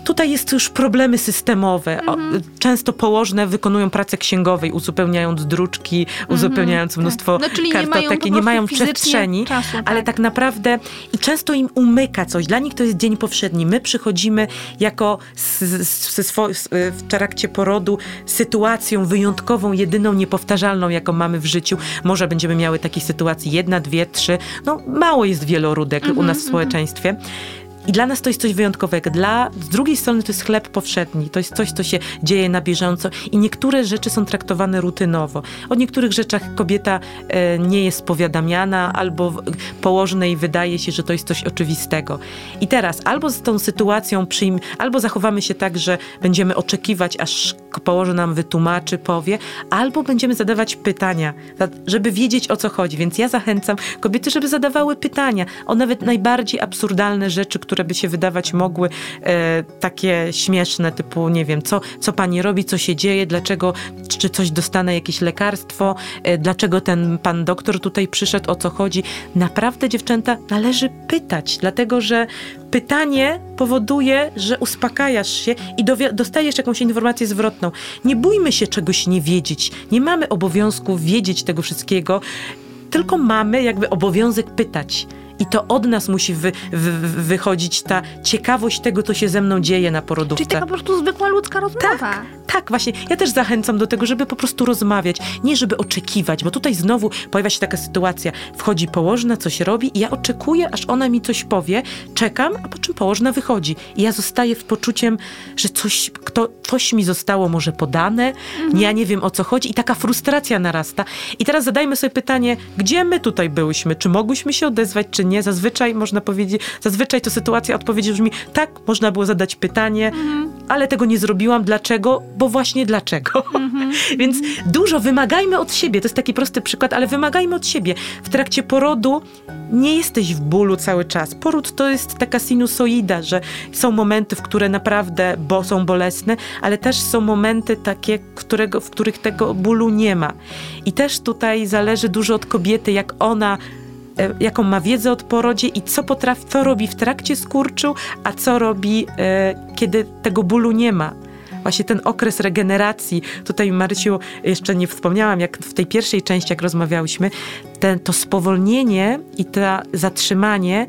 Tutaj jest już problemy systemowe. Mhm. Często położne wykonują pracę księgowej, uzupełniając druczki, mhm. uzupełniając tak. mnóstwo no, czyli kartotek nie mają, nie mają przestrzeni, czasu, tak. ale tak naprawdę i często im umyka coś. Dla nich to jest dzień powszedni. My przychodzimy jako z, z, z, w trakcie porodu sytuacją wyjątkową, jedyną, niepowtarzalną, jaką mamy w życiu. Może będziemy miały takich sytuacji jedna, dwie, trzy. No mało jest wieloródek mhm, u nas w mhm. społeczeństwie. I dla nas to jest coś wyjątkowego. Dla, z drugiej strony to jest chleb powszedni. To jest coś, co się dzieje na bieżąco i niektóre rzeczy są traktowane rutynowo. O niektórych rzeczach kobieta e, nie jest powiadamiana albo położnej wydaje się, że to jest coś oczywistego. I teraz albo z tą sytuacją przyjm, albo zachowamy się tak, że będziemy oczekiwać, aż położę nam wytłumaczy, powie, albo będziemy zadawać pytania, żeby wiedzieć o co chodzi. Więc ja zachęcam kobiety, żeby zadawały pytania o nawet najbardziej absurdalne rzeczy, które by się wydawać mogły e, takie śmieszne, typu nie wiem, co, co pani robi, co się dzieje, dlaczego, czy coś dostanę, jakieś lekarstwo, e, dlaczego ten pan doktor tutaj przyszedł, o co chodzi. Naprawdę, dziewczęta, należy pytać, dlatego że pytanie powoduje, że uspokajasz się i dostajesz jakąś informację zwrotną. Nie bójmy się czegoś nie wiedzieć. Nie mamy obowiązku wiedzieć tego wszystkiego, tylko mamy jakby obowiązek pytać. I to od nas musi wy, wy, wychodzić ta ciekawość tego, co się ze mną dzieje na porodówce. Czyli taka po prostu zwykła ludzka rozmowa. Tak, tak, właśnie. Ja też zachęcam do tego, żeby po prostu rozmawiać, nie żeby oczekiwać, bo tutaj znowu pojawia się taka sytuacja. Wchodzi położna, coś robi i ja oczekuję, aż ona mi coś powie, czekam, a po czym położna wychodzi. I ja zostaję w poczuciem, że coś, kto, coś mi zostało może podane, mhm. ja nie wiem o co chodzi i taka frustracja narasta. I teraz zadajmy sobie pytanie, gdzie my tutaj byłyśmy? Czy mogłyśmy się odezwać, czy czy nie. Zazwyczaj można powiedzieć, zazwyczaj to sytuacja odpowiedzi brzmi, tak, można było zadać pytanie, mhm. ale tego nie zrobiłam. Dlaczego? Bo właśnie dlaczego. [LAUGHS] Mhm. Więc dużo wymagajmy od siebie. To jest taki prosty przykład, ale wymagajmy od siebie. W trakcie porodu nie jesteś w bólu cały czas. Poród to jest taka sinusoida, że są momenty, w które naprawdę bo są bolesne, ale też są momenty takie, którego, w których tego bólu nie ma. I też tutaj zależy dużo od kobiety, jak ona jaką ma wiedzę o porodzie i co potrafi, co robi w trakcie skurczu, a co robi, e, kiedy tego bólu nie ma właśnie ten okres regeneracji. Tutaj Marysiu, jeszcze nie wspomniałam, jak w tej pierwszej części, jak rozmawiałyśmy, ten, to spowolnienie i to zatrzymanie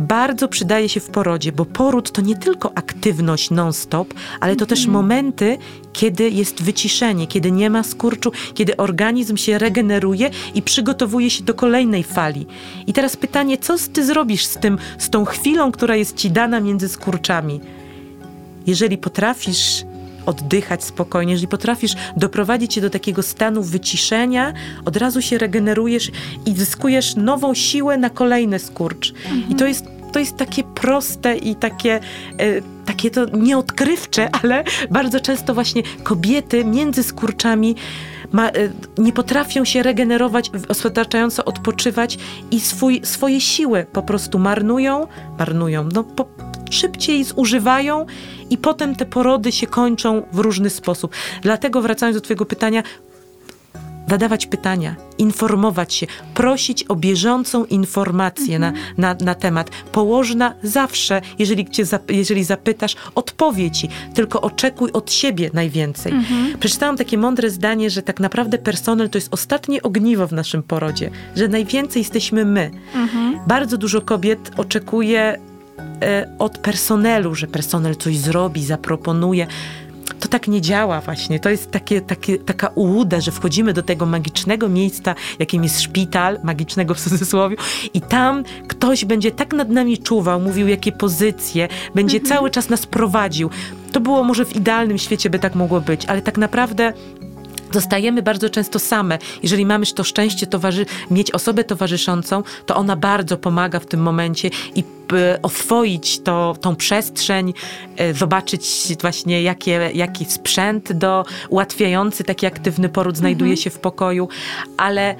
bardzo przydaje się w porodzie, bo poród to nie tylko aktywność non-stop, ale to też mhm. momenty, kiedy jest wyciszenie, kiedy nie ma skurczu, kiedy organizm się regeneruje i przygotowuje się do kolejnej fali. I teraz pytanie, co ty zrobisz z tym, z tą chwilą, która jest ci dana między skurczami? Jeżeli potrafisz oddychać spokojnie, jeżeli potrafisz doprowadzić się do takiego stanu wyciszenia, od razu się regenerujesz i zyskujesz nową siłę na kolejny skurcz. Mhm. I to jest to jest takie proste i takie, e, takie to nieodkrywcze, [LAUGHS] ale bardzo często właśnie kobiety między skurczami ma, e, nie potrafią się regenerować, wystarczająco odpoczywać i swój, swoje siły po prostu marnują, marnują, no po, szybciej zużywają i potem te porody się kończą w różny sposób. Dlatego wracając do Twojego pytania, zadawać pytania, informować się, prosić o bieżącą informację na, na, na temat. Położna zawsze, jeżeli, cię, jeżeli zapytasz, odpowie ci, tylko oczekuj od siebie najwięcej. Mhm. Przeczytałam takie mądre zdanie, że tak naprawdę personel to jest ostatnie ogniwo w naszym porodzie, że najwięcej jesteśmy my. Mhm. Bardzo dużo kobiet oczekuje od personelu, że personel coś zrobi, zaproponuje. To tak nie działa właśnie. To jest takie, takie, taka ułuda, że wchodzimy do tego magicznego miejsca, jakim jest szpital, magicznego w cudzysłowie, i tam ktoś będzie tak nad nami czuwał, mówił jakie pozycje, będzie mhm. cały czas nas prowadził. To było może w idealnym świecie by tak mogło być, ale tak naprawdę Zostajemy bardzo często same. Jeżeli mamy to szczęście towarzy- mieć osobę towarzyszącą, to ona bardzo pomaga w tym momencie i y, oswoić to, tą przestrzeń, y, zobaczyć właśnie jakie, jaki sprzęt do ułatwiający taki aktywny poród znajduje mhm. się w pokoju, ale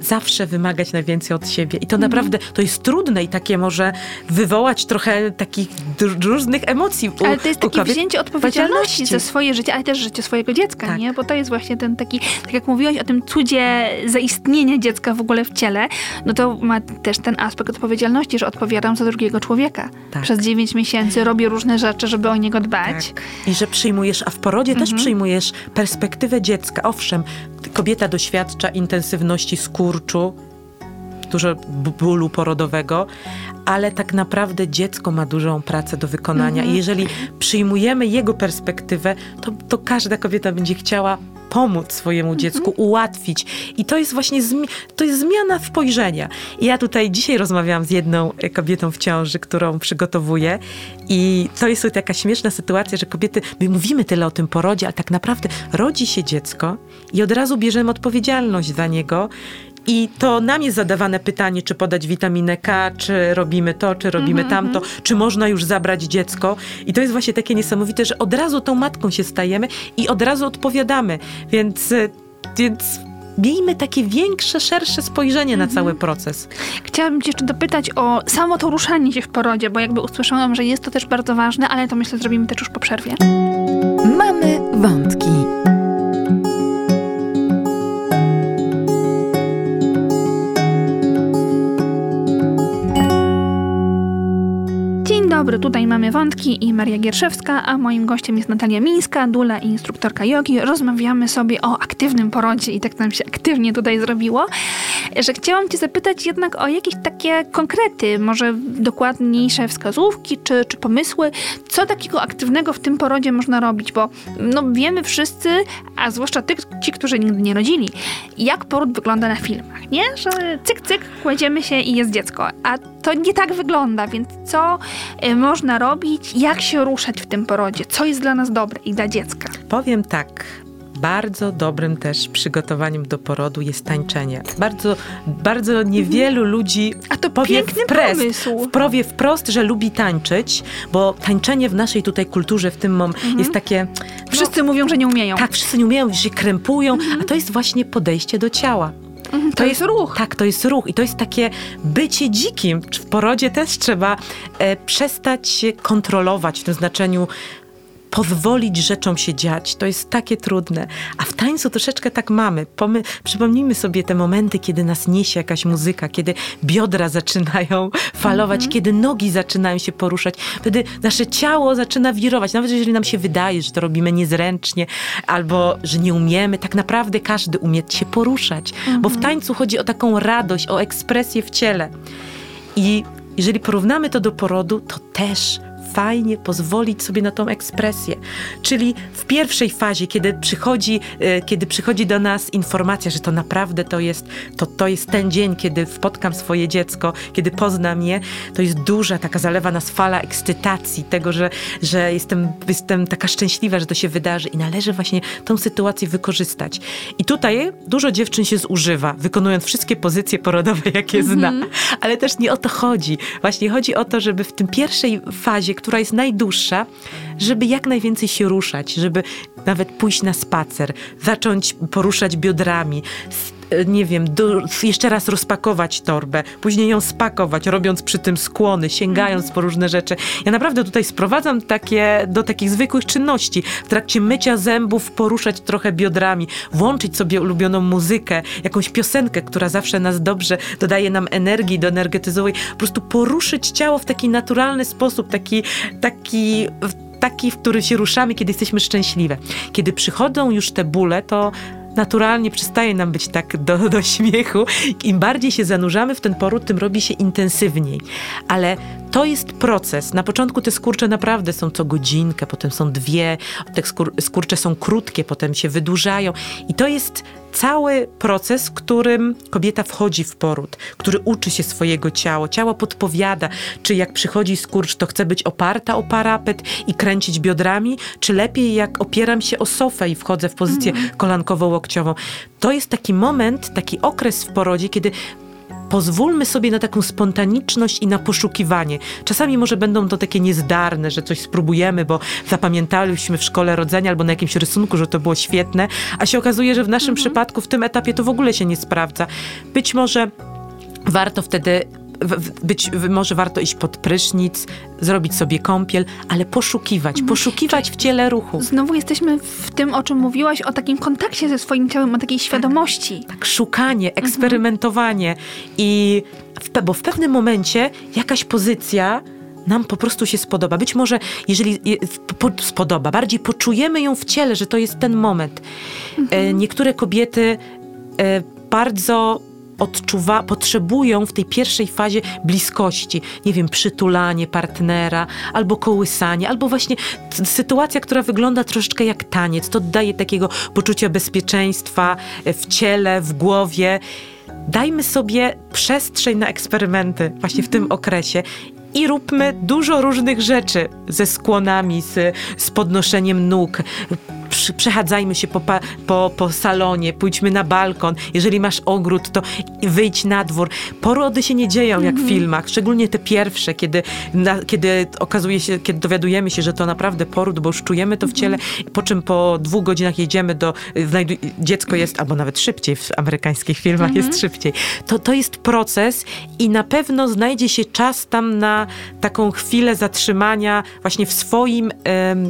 zawsze wymagać najwięcej od siebie. I to mhm. naprawdę, to jest trudne i takie może wywołać trochę takich różnych emocji. U, ale to jest takie wzięcie odpowiedzialności za swoje życie, ale też życie swojego dziecka, tak. nie? Bo to jest właśnie ten taki, tak jak mówiłaś o tym cudzie zaistnienia dziecka w ogóle w ciele, no to ma też ten aspekt odpowiedzialności, że odpowiadam za drugiego człowieka. Tak. Przez dziewięć miesięcy robię różne rzeczy, żeby o niego dbać. Tak. I że przyjmujesz, a w porodzie mhm. też przyjmujesz perspektywę dziecka. Owszem, kobieta doświadcza intensywności skurczu, dużo bólu porodowego, ale tak naprawdę dziecko ma dużą pracę do wykonania. I mhm. jeżeli przyjmujemy jego perspektywę, to, to każda kobieta będzie chciała pomóc swojemu mhm. dziecku, ułatwić. I to jest właśnie to jest zmiana spojrzenia. I ja tutaj dzisiaj rozmawiałam z jedną e, kobietą w ciąży, którą przygotowuję i to jest taka śmieszna sytuacja, że kobiety, my mówimy tyle o tym porodzie, ale tak naprawdę rodzi się dziecko i od razu bierzemy odpowiedzialność za niego i to nam jest zadawane pytanie, czy podać witaminę K, czy robimy to, czy robimy mm -hmm. tamto, czy można już zabrać dziecko. I to jest właśnie takie niesamowite, że od razu tą matką się stajemy i od razu odpowiadamy. Więc, e, więc miejmy takie większe, szersze spojrzenie na cały mhm. proces. Chciałabym cię jeszcze dopytać o samo to ruszanie się w porodzie, bo jakby usłyszałam, że jest to też bardzo ważne, ale to myślę zrobimy też już po przerwie. Mamy wątki. Dobry, tutaj mamy wątki i Maria Gierszewska, a moim gościem jest Natalia Mińska, dula i instruktorka jogi. Rozmawiamy sobie o aktywnym porodzie i tak nam się aktywnie tutaj zrobiło, że chciałam cię zapytać jednak o jakieś takie konkrety, może dokładniejsze wskazówki czy, czy pomysły, co takiego aktywnego w tym porodzie można robić, bo no, wiemy wszyscy, a zwłaszcza ty, ci, którzy nigdy nie rodzili, jak poród wygląda na filmach, nie? Że cyk, cyk, kładziemy się i jest dziecko, a to nie tak wygląda, więc co y, można robić, jak się ruszać w tym porodzie, co jest dla nas dobre i dla dziecka? Powiem tak. bardzo dobrym też przygotowaniem do porodu jest tańczenie. Bardzo, bardzo niewielu ludzi A to powie piękny wprost, pomysł. powie wprost, że lubi tańczyć, bo tańczenie w naszej tutaj kulturze w tym mom jest takie... no, Wszyscy mówią, że nie umieją. tak, wszyscy nie umieją, że się krępują, a to jest właśnie podejście do ciała. Mhm, to, jest ruch. Tak, to jest ruch i to jest takie bycie dzikim. W porodzie też trzeba e, przestać kontrolować w tym znaczeniu pozwolić rzeczom się dziać. To jest takie trudne. A w tańcu troszeczkę tak mamy. Pomy, przypomnijmy sobie te momenty, kiedy nas niesie jakaś muzyka, kiedy biodra zaczynają falować, kiedy nogi zaczynają się poruszać. Wtedy nasze ciało zaczyna wirować. Nawet jeżeli nam się wydaje, że to robimy niezręcznie albo że nie umiemy, tak naprawdę każdy umie się poruszać. Bo w tańcu chodzi o taką radość, o ekspresję w ciele. I jeżeli porównamy to do porodu, to też fajnie pozwolić sobie na tą ekspresję. Czyli w pierwszej fazie, kiedy przychodzi, e, kiedy przychodzi do nas informacja, że to naprawdę to jest, to, to jest ten dzień, kiedy spotkam swoje dziecko, kiedy poznam je, to jest duża, taka zalewa nas fala ekscytacji, tego, że, że jestem, jestem taka szczęśliwa, że to się wydarzy i należy właśnie tą sytuację wykorzystać. I tutaj dużo dziewczyn się zużywa, wykonując wszystkie pozycje porodowe, jakie zna. Ale też nie o to chodzi. Właśnie chodzi o to, żeby w tym pierwszej fazie, która jest najdłuższa, żeby jak najwięcej się ruszać, żeby nawet pójść na spacer, zacząć poruszać biodrami, nie wiem, do, jeszcze raz rozpakować torbę, później ją spakować, robiąc przy tym skłony, sięgając po różne rzeczy. Ja naprawdę tutaj sprowadzam takie, do takich zwykłych czynności. W trakcie mycia zębów poruszać trochę biodrami, włączyć sobie ulubioną muzykę, jakąś piosenkę, która zawsze nas dobrze dodaje nam energii, doenergetyzuje. Po prostu poruszyć ciało w taki naturalny sposób, taki, taki taki, w który się ruszamy, kiedy jesteśmy szczęśliwe. Kiedy przychodzą już te bóle, to naturalnie przestaje nam być tak do, do śmiechu. Im bardziej się zanurzamy w ten poród, tym robi się intensywniej. Ale to jest proces. Na początku te skurcze naprawdę są co godzinkę, potem są dwie, te skur skurcze są krótkie, potem się wydłużają. I to jest cały proces, w którym kobieta wchodzi w poród, który uczy się swojego ciała. Ciało podpowiada, czy jak przychodzi skurcz, to chcę być oparta o parapet i kręcić biodrami, czy lepiej jak opieram się o sofę i wchodzę w pozycję kolankowo-łokciową. To jest taki moment, taki okres w porodzie, kiedy pozwólmy sobie na taką spontaniczność i na poszukiwanie. Czasami może będą to takie niezdarne, że coś spróbujemy, bo zapamiętaliśmy w szkole rodzenia albo na jakimś rysunku, że to było świetne, a się okazuje, że w naszym przypadku, w tym etapie to w ogóle się nie sprawdza. Być może warto wtedy być, może warto iść pod prysznic, zrobić sobie kąpiel, ale poszukiwać, poszukiwać w ciele ruchu. Znowu jesteśmy w tym, o czym mówiłaś, o takim kontakcie ze swoim ciałem, o takiej świadomości. tak szukanie, eksperymentowanie i w, bo w pewnym momencie jakaś pozycja nam po prostu się spodoba. Być może, jeżeli je- po, spodoba, bardziej poczujemy ją w ciele, że to jest ten moment. E, niektóre kobiety e, bardzo odczuwa, potrzebują w tej pierwszej fazie bliskości. Nie wiem, przytulanie partnera, albo kołysanie, albo właśnie sytuacja, która wygląda troszeczkę jak taniec. To daje takiego poczucia bezpieczeństwa e, w ciele, w głowie. Dajmy sobie przestrzeń na eksperymenty właśnie w tym okresie i róbmy dużo różnych rzeczy ze skłonami, z, z podnoszeniem nóg. Przy- Przechadzajmy się po, po, po salonie, pójdźmy na balkon. Jeżeli masz ogród, to wyjdź na dwór. Porody się nie dzieją jak w filmach, szczególnie te pierwsze, kiedy, na, kiedy okazuje się, kiedy dowiadujemy się, że to naprawdę poród, bo już czujemy to w ciele, po czym po dwóch godzinach jedziemy do, znajdu, dziecko jest, albo nawet szybciej, w amerykańskich filmach jest szybciej. To, to jest proces i na pewno znajdzie się czas tam na taką chwilę zatrzymania właśnie w swoim,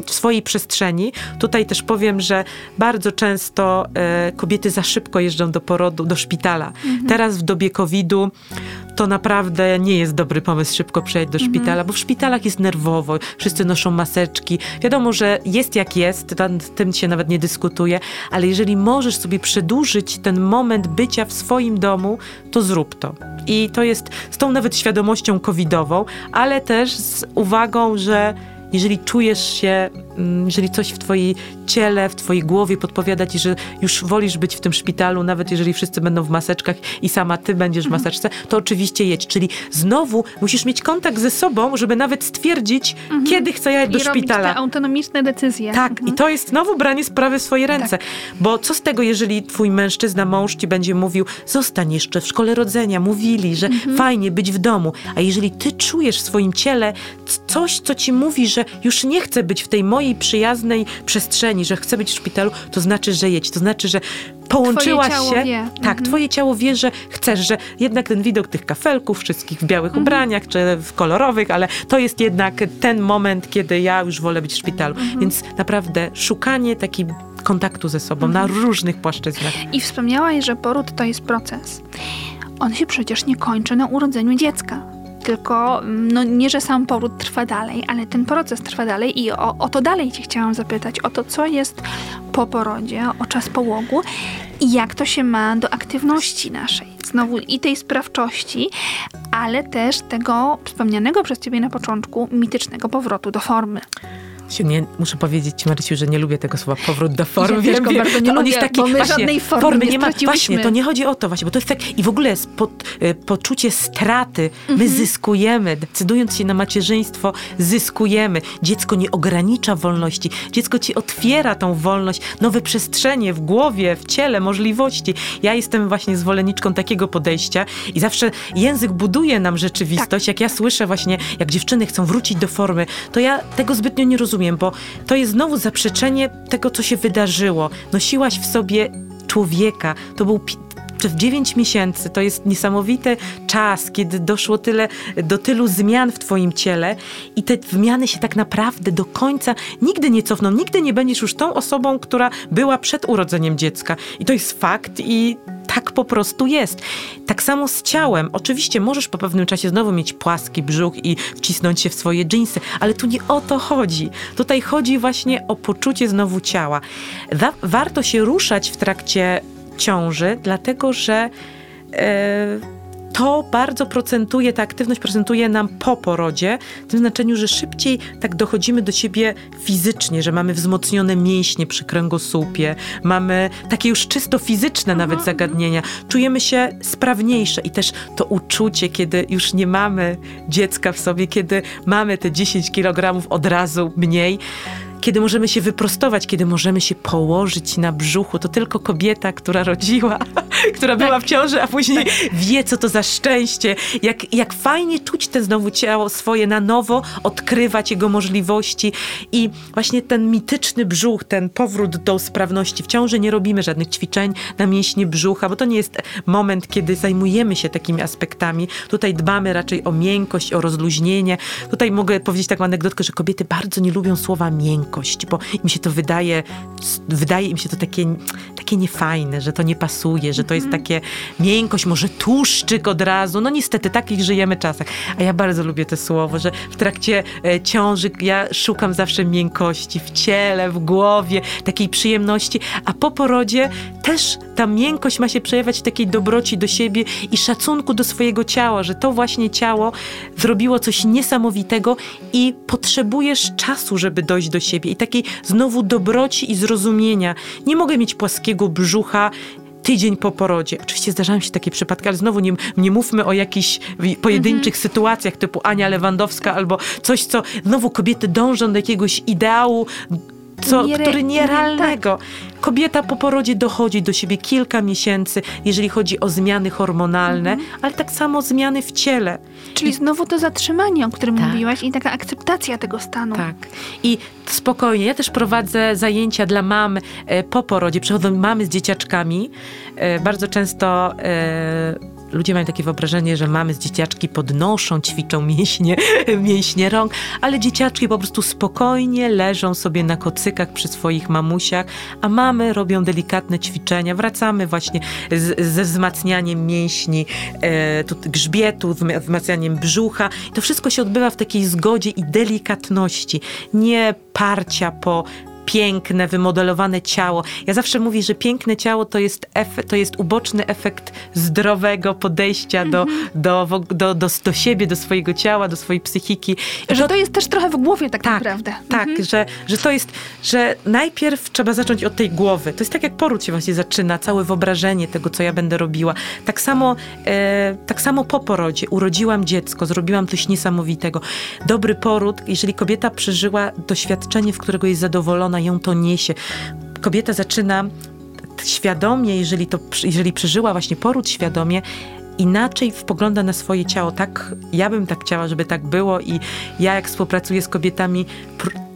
w swojej przestrzeni. Tutaj też powiem, że bardzo często e, kobiety za szybko jeżdżą do porodu, do szpitala. Teraz w dobie COVID-u to naprawdę nie jest dobry pomysł szybko przejść do szpitala, bo w szpitalach jest nerwowo, wszyscy noszą maseczki. Wiadomo, że jest jak jest, tym się nawet nie dyskutuje, ale jeżeli możesz sobie przedłużyć ten moment bycia w swoim domu, to zrób to. I to jest z tą nawet świadomością covidową, ale też z uwagą, że jeżeli czujesz się jeżeli coś w twojej ciele, w twojej głowie podpowiada ci, że już wolisz być w tym szpitalu, nawet jeżeli wszyscy będą w maseczkach i sama ty będziesz w maseczce, to oczywiście jedź. Czyli znowu musisz mieć kontakt ze sobą, żeby nawet stwierdzić, kiedy chcę jechać do I robić szpitala. te autonomiczne decyzje. Tak, Mhm. i to jest znowu branie sprawy w swoje ręce. Bo co z tego, jeżeli twój mężczyzna, mąż ci będzie mówił, zostań jeszcze w szkole rodzenia, mówili, że fajnie być w domu. A jeżeli ty czujesz w swoim ciele coś, co ci mówi, że już nie chcę być w tej mojej przyjaznej przestrzeni, że chcę być w szpitalu, to znaczy, że jedź. To znaczy, że połączyłaś Twoje się. wie. Tak, Mhm. twoje ciało wie, że chcesz, że jednak ten widok tych kafelków, wszystkich w białych Mhm. ubraniach, czy w kolorowych, ale to jest jednak ten moment, kiedy ja już wolę być w szpitalu. Mhm. Więc naprawdę szukanie takiego kontaktu ze sobą na Mhm. różnych płaszczyznach. I wspomniałaś, że poród to jest proces. On się przecież nie kończy na urodzeniu dziecka. Tylko, mm, no nie, że sam poród trwa dalej, ale ten proces trwa dalej i o, o to dalej Cię chciałam zapytać, o to, co jest po porodzie, o czas połogu i jak to się ma do aktywności naszej. Znowu i tej sprawczości, ale też tego wspomnianego przez Ciebie na początku mitycznego powrotu do formy. Nie, muszę powiedzieć Ci, Marysiu, że nie lubię tego słowa powrót do formy. Ja też go bardzo nie lubię, jest taki, bo my właśnie, żadnej formy nie nie ma. Właśnie, to nie chodzi o to właśnie, bo to jest tak, i w ogóle jest po, e, poczucie straty. My Mhm. zyskujemy, decydując się na macierzyństwo, zyskujemy. Dziecko nie ogranicza wolności. Dziecko Ci otwiera tą wolność, nowe przestrzenie w głowie, w ciele, możliwości. Ja jestem właśnie zwolenniczką takiego podejścia i zawsze język buduje nam rzeczywistość. Jak ja słyszę właśnie, jak dziewczyny chcą wrócić do formy, to ja tego zbytnio nie rozumiem, bo to jest znowu zaprzeczenie tego, co się wydarzyło. Nosiłaś w sobie człowieka. To był w 9 miesięcy to jest niesamowity czas, kiedy doszło tyle, do tylu zmian w Twoim ciele i te zmiany się tak naprawdę do końca nigdy nie cofną. Nigdy nie będziesz już tą osobą, która była przed urodzeniem dziecka. I to jest fakt i tak po prostu jest. Tak samo z ciałem. Oczywiście możesz po pewnym czasie znowu mieć płaski brzuch i wcisnąć się w swoje dżinsy, ale tu nie o to chodzi. Tutaj chodzi właśnie o poczucie znowu ciała. Wa- warto się ruszać w trakcie ciąży, dlatego że e, to bardzo procentuje, ta aktywność procentuje nam po porodzie, w tym znaczeniu, że szybciej tak dochodzimy do siebie fizycznie, że mamy wzmocnione mięśnie przy kręgosłupie, mamy takie już czysto fizyczne nawet zagadnienia, czujemy się sprawniejsze i też to uczucie, kiedy już nie mamy dziecka w sobie, kiedy mamy te 10 kg od razu mniej, kiedy możemy się wyprostować, kiedy możemy się położyć na brzuchu. To tylko kobieta, która rodziła, [LAUGHS] która była w ciąży, a później wie, co to za szczęście. Jak, jak fajnie czuć te znowu ciało swoje na nowo, odkrywać jego możliwości. I właśnie ten mityczny brzuch, ten powrót do sprawności. W ciąży nie robimy żadnych ćwiczeń na mięśnie brzucha, bo to nie jest moment, kiedy zajmujemy się takimi aspektami. Tutaj dbamy raczej o miękkość, o rozluźnienie. Tutaj mogę powiedzieć taką anegdotkę, że kobiety bardzo nie lubią słowa miękkość, bo im się to wydaje, wydaje im się to takie, takie niefajne, że to nie pasuje, że to jest takie miękkość, może tłuszczyk od razu. No niestety, takich żyjemy czasach. A ja bardzo lubię to słowo, że w trakcie e, ciąży ja szukam zawsze miękkości w ciele, w głowie, takiej przyjemności, a po porodzie też ta miękkość ma się przejawiać w takiej dobroci do siebie i szacunku do swojego ciała, że to właśnie ciało zrobiło coś niesamowitego i potrzebujesz czasu, żeby dojść do siebie i takiej znowu dobroci i zrozumienia. Nie mogę mieć płaskiego brzucha, tydzień po porodzie. Oczywiście zdarzają się takie przypadki, ale znowu nie, nie mówmy o jakichś pojedynczych sytuacjach typu Ania Lewandowska albo coś, co znowu kobiety dążą do jakiegoś ideału, co, Niere- który nierealnego. Kobieta po porodzie dochodzi do siebie kilka miesięcy, jeżeli chodzi o zmiany hormonalne, ale tak samo zmiany w ciele. Czyli znowu to zatrzymanie, o którym Tak. mówiłaś i taka akceptacja tego stanu. Tak. I spokojnie, ja też prowadzę zajęcia dla mam e, po porodzie. Przychodzą mamy z dzieciaczkami. E, bardzo często e, ludzie mają takie wyobrażenie, że mamy z dzieciaczki podnoszą, ćwiczą mięśnie, [LAUGHS] mięśnie rąk, ale dzieciaczki po prostu spokojnie leżą sobie na kocykach przy swoich mamusiach, a mamy robią delikatne ćwiczenia. Wracamy właśnie z, ze wzmacnianiem mięśni e, tu, grzbietu, wzma- wzmacnianiem brzucha. To wszystko się odbywa w takiej zgodzie i delikatności, nie parcia po piękne, wymodelowane ciało. Ja zawsze mówię, że piękne ciało to jest, efe, to jest uboczny efekt zdrowego podejścia do, do, do, do, do, do siebie, do swojego ciała, do swojej psychiki. Że to jest też trochę w głowie tak, tak, naprawdę. Tak, że, że to jest, że najpierw trzeba zacząć od tej głowy. To jest tak jak poród się właśnie zaczyna, całe wyobrażenie tego, co ja będę robiła. Tak samo, e, tak samo po porodzie. Urodziłam dziecko, zrobiłam coś niesamowitego. Dobry poród, jeżeli kobieta przeżyła doświadczenie, w którego jest zadowolona, ją to niesie. Kobieta zaczyna świadomie, jeżeli, to, jeżeli przeżyła właśnie poród świadomie, inaczej pogląda na swoje ciało. Tak, ja bym tak chciała, żeby tak było i ja jak współpracuję z kobietami,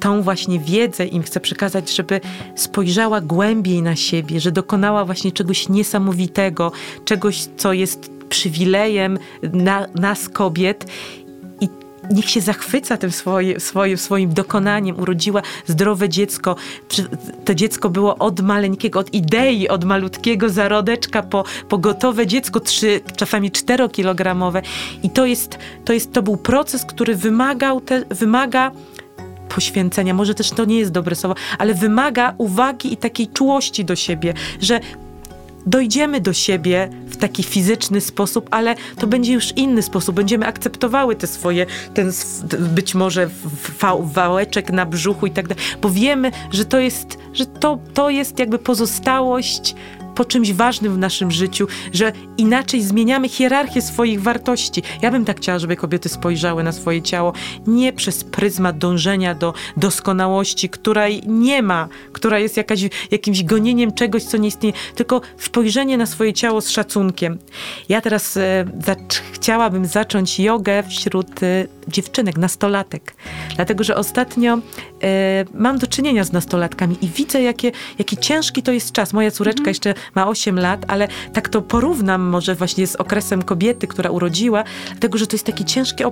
tą właśnie wiedzę im chcę przekazać, żeby spojrzała głębiej na siebie, że dokonała właśnie czegoś niesamowitego, czegoś, co jest przywilejem na, nas kobiet niech się zachwyca tym swoje, swoim dokonaniem. Urodziła zdrowe dziecko. To dziecko było od maleńkiego, od idei, od malutkiego zarodeczka po, po gotowe dziecko, trzy, czasami czterokilogramowe. I to jest, to jest, to był proces, który wymagał, te, wymaga poświęcenia, może też to nie jest dobre słowo, ale wymaga uwagi i takiej czułości do siebie, że dojdziemy do siebie w taki fizyczny sposób, ale to będzie już inny sposób. Będziemy akceptowały te swoje, ten być może wałeczek na brzuchu i tak dalej, bo wiemy, że to jest, że to, to jest jakby pozostałość po czymś ważnym w naszym życiu, że inaczej zmieniamy hierarchię swoich wartości. Ja bym tak chciała, żeby kobiety spojrzały na swoje ciało nie przez pryzmat dążenia do doskonałości, której nie ma, która jest jakaś, jakimś gonieniem czegoś, co nie istnieje, tylko spojrzenie na swoje ciało z szacunkiem. Ja teraz e, chciałabym zacząć jogę wśród e, dziewczynek, nastolatek, dlatego że ostatnio e, mam do czynienia z nastolatkami i widzę, jakie, jaki ciężki to jest czas. Moja córeczka mhm. jeszcze ma 8 lat, ale tak to porównam może właśnie z okresem kobiety, która urodziła, dlatego że to jest taki ciężki,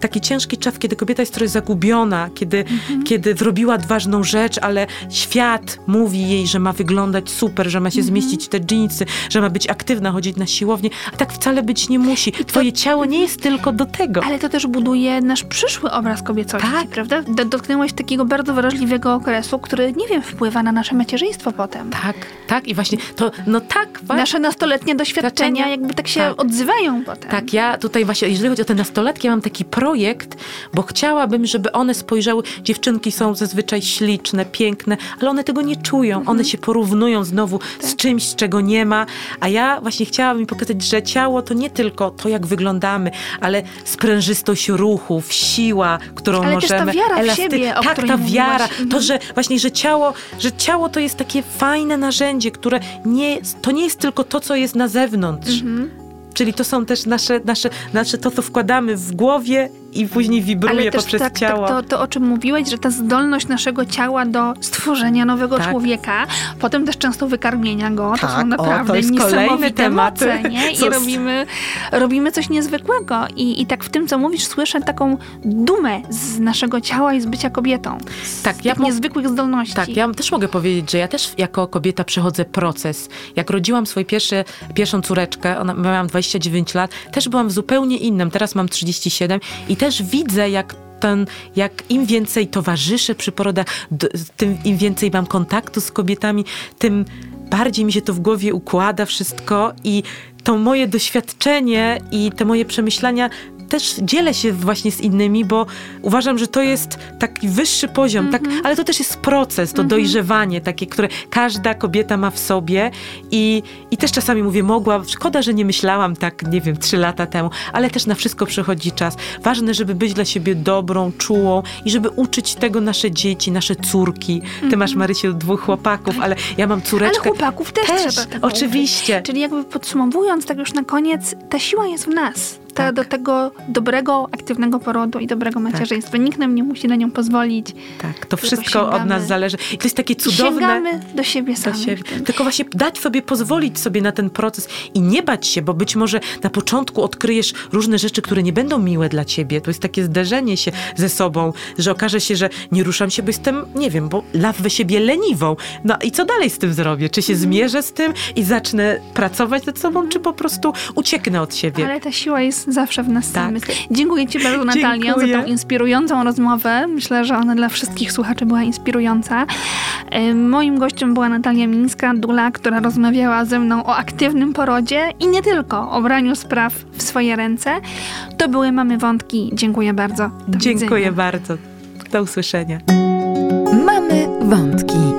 taki ciężki czas, kiedy kobieta jest trochę zagubiona, kiedy, mhm. kiedy zrobiła ważną rzecz, ale świat mówi jej, że ma wyglądać super, że ma się mhm. zmieścić w te dżinsy, że ma być aktywna, chodzić na siłownię, a tak wcale być nie musi. Twoje ciało nie jest tylko do tego. Ale to też buduje nasz przyszły obraz kobiecości, tak. prawda? Dotknęłaś takiego bardzo wrażliwego okresu, który, nie wiem, wpływa na nasze macierzyństwo potem. Tak, tak i właśnie to no tak. Nasze nastoletnie doświadczenia jakby tak się tak. odzywają potem. Tak, ja tutaj właśnie, jeżeli chodzi o te nastoletki, ja mam taki projekt, bo chciałabym, żeby one spojrzały, dziewczynki są zazwyczaj śliczne, piękne, ale one tego nie czują. Mhm. One się porównują znowu tak. z czymś, czego nie ma, a ja właśnie chciałabym pokazać, że ciało to nie tylko to, jak wyglądamy, ale sprężystość ruchów, siła, którą ale możemy... Też ta wiara elasty... w siebie, Tak, ta wiara, to, mhm. że właśnie, że ciało, że ciało to jest takie fajne narzędzie, które nie nie, to nie jest tylko to, co jest na zewnątrz. Mhm. Czyli to są też nasze, nasze, nasze to, co wkładamy w głowie i później wibruje Ale też poprzez tak, ciało. Tak, to, to, o czym mówiłeś, że ta zdolność naszego ciała do stworzenia nowego tak. człowieka, potem też często wykarmienia go, tak, to są naprawdę o, to jest kolejny temat. Moce, nie? I [LAUGHS] robimy, robimy coś niezwykłego. I, I tak w tym, co mówisz, słyszę taką dumę z naszego ciała i z bycia kobietą. Z tak, ja niezwykłych zdolności. Tak, ja też mogę powiedzieć, że ja też jako kobieta przechodzę proces. Jak rodziłam swoją pierwszą córeczkę, ona, miałam 29 lat, też byłam w zupełnie innym. Teraz mam 37 i też widzę, jak ten, jak im więcej towarzyszę przy porodach, tym im więcej mam kontaktu z kobietami, tym bardziej mi się to w głowie układa wszystko i to moje doświadczenie i te moje przemyślenia też dzielę się właśnie z innymi, bo uważam, że to jest taki wyższy poziom, mm -hmm. tak, mhm. ale to też jest proces, to mm -hmm. dojrzewanie takie, które każda kobieta ma w sobie i, i też czasami mówię, mogła, szkoda, że nie myślałam tak, nie wiem, trzy lata temu, ale też na wszystko przychodzi czas. Ważne, żeby być dla siebie dobrą, czułą i żeby uczyć tego nasze dzieci, nasze córki. Ty mm -hmm. masz, Marysiu, dwóch chłopaków, ale ja mam córeczkę. Ale chłopaków też, też trzeba. Tak oczywiście. Czyli jakby podsumowując, tak już na koniec, ta siła jest w nas tak. do tego dobrego, aktywnego porodu i dobrego tak. macierzyństwa. Tak. Nikt nam nie musi na nią pozwolić. Tak, to wszystko od nas zależy. I to jest takie cudowne. Sięgamy do siebie sami. Do siebie. Tylko właśnie dać sobie, pozwolić sobie na ten proces i nie bać się, bo być może na początku odkryjesz różne rzeczy, które nie będą miłe dla ciebie. To jest takie zderzenie się ze sobą, że okaże się, że nie ruszam się, bo jestem, nie wiem, bo lawę siebie leniwą. No i co dalej z tym zrobię? Czy się mm. zmierzę z tym i zacznę pracować nad sobą, czy po prostu ucieknę od siebie? Ale ta siła jest nas, zawsze w nas Tak. samych. Dziękuję Ci bardzo, [LAUGHS] Natalia, za tą inspirującą rozmowę. Myślę, że ona dla wszystkich słuchaczy była inspirująca. Moim gościem była Natalia Mińska, Dula, która rozmawiała ze mną o aktywnym porodzie i nie tylko, o braniu spraw w swoje ręce. To były Mamy Wątki. Dziękuję bardzo. Do Dziękuję widzenia. bardzo. Do usłyszenia. Mamy wątki.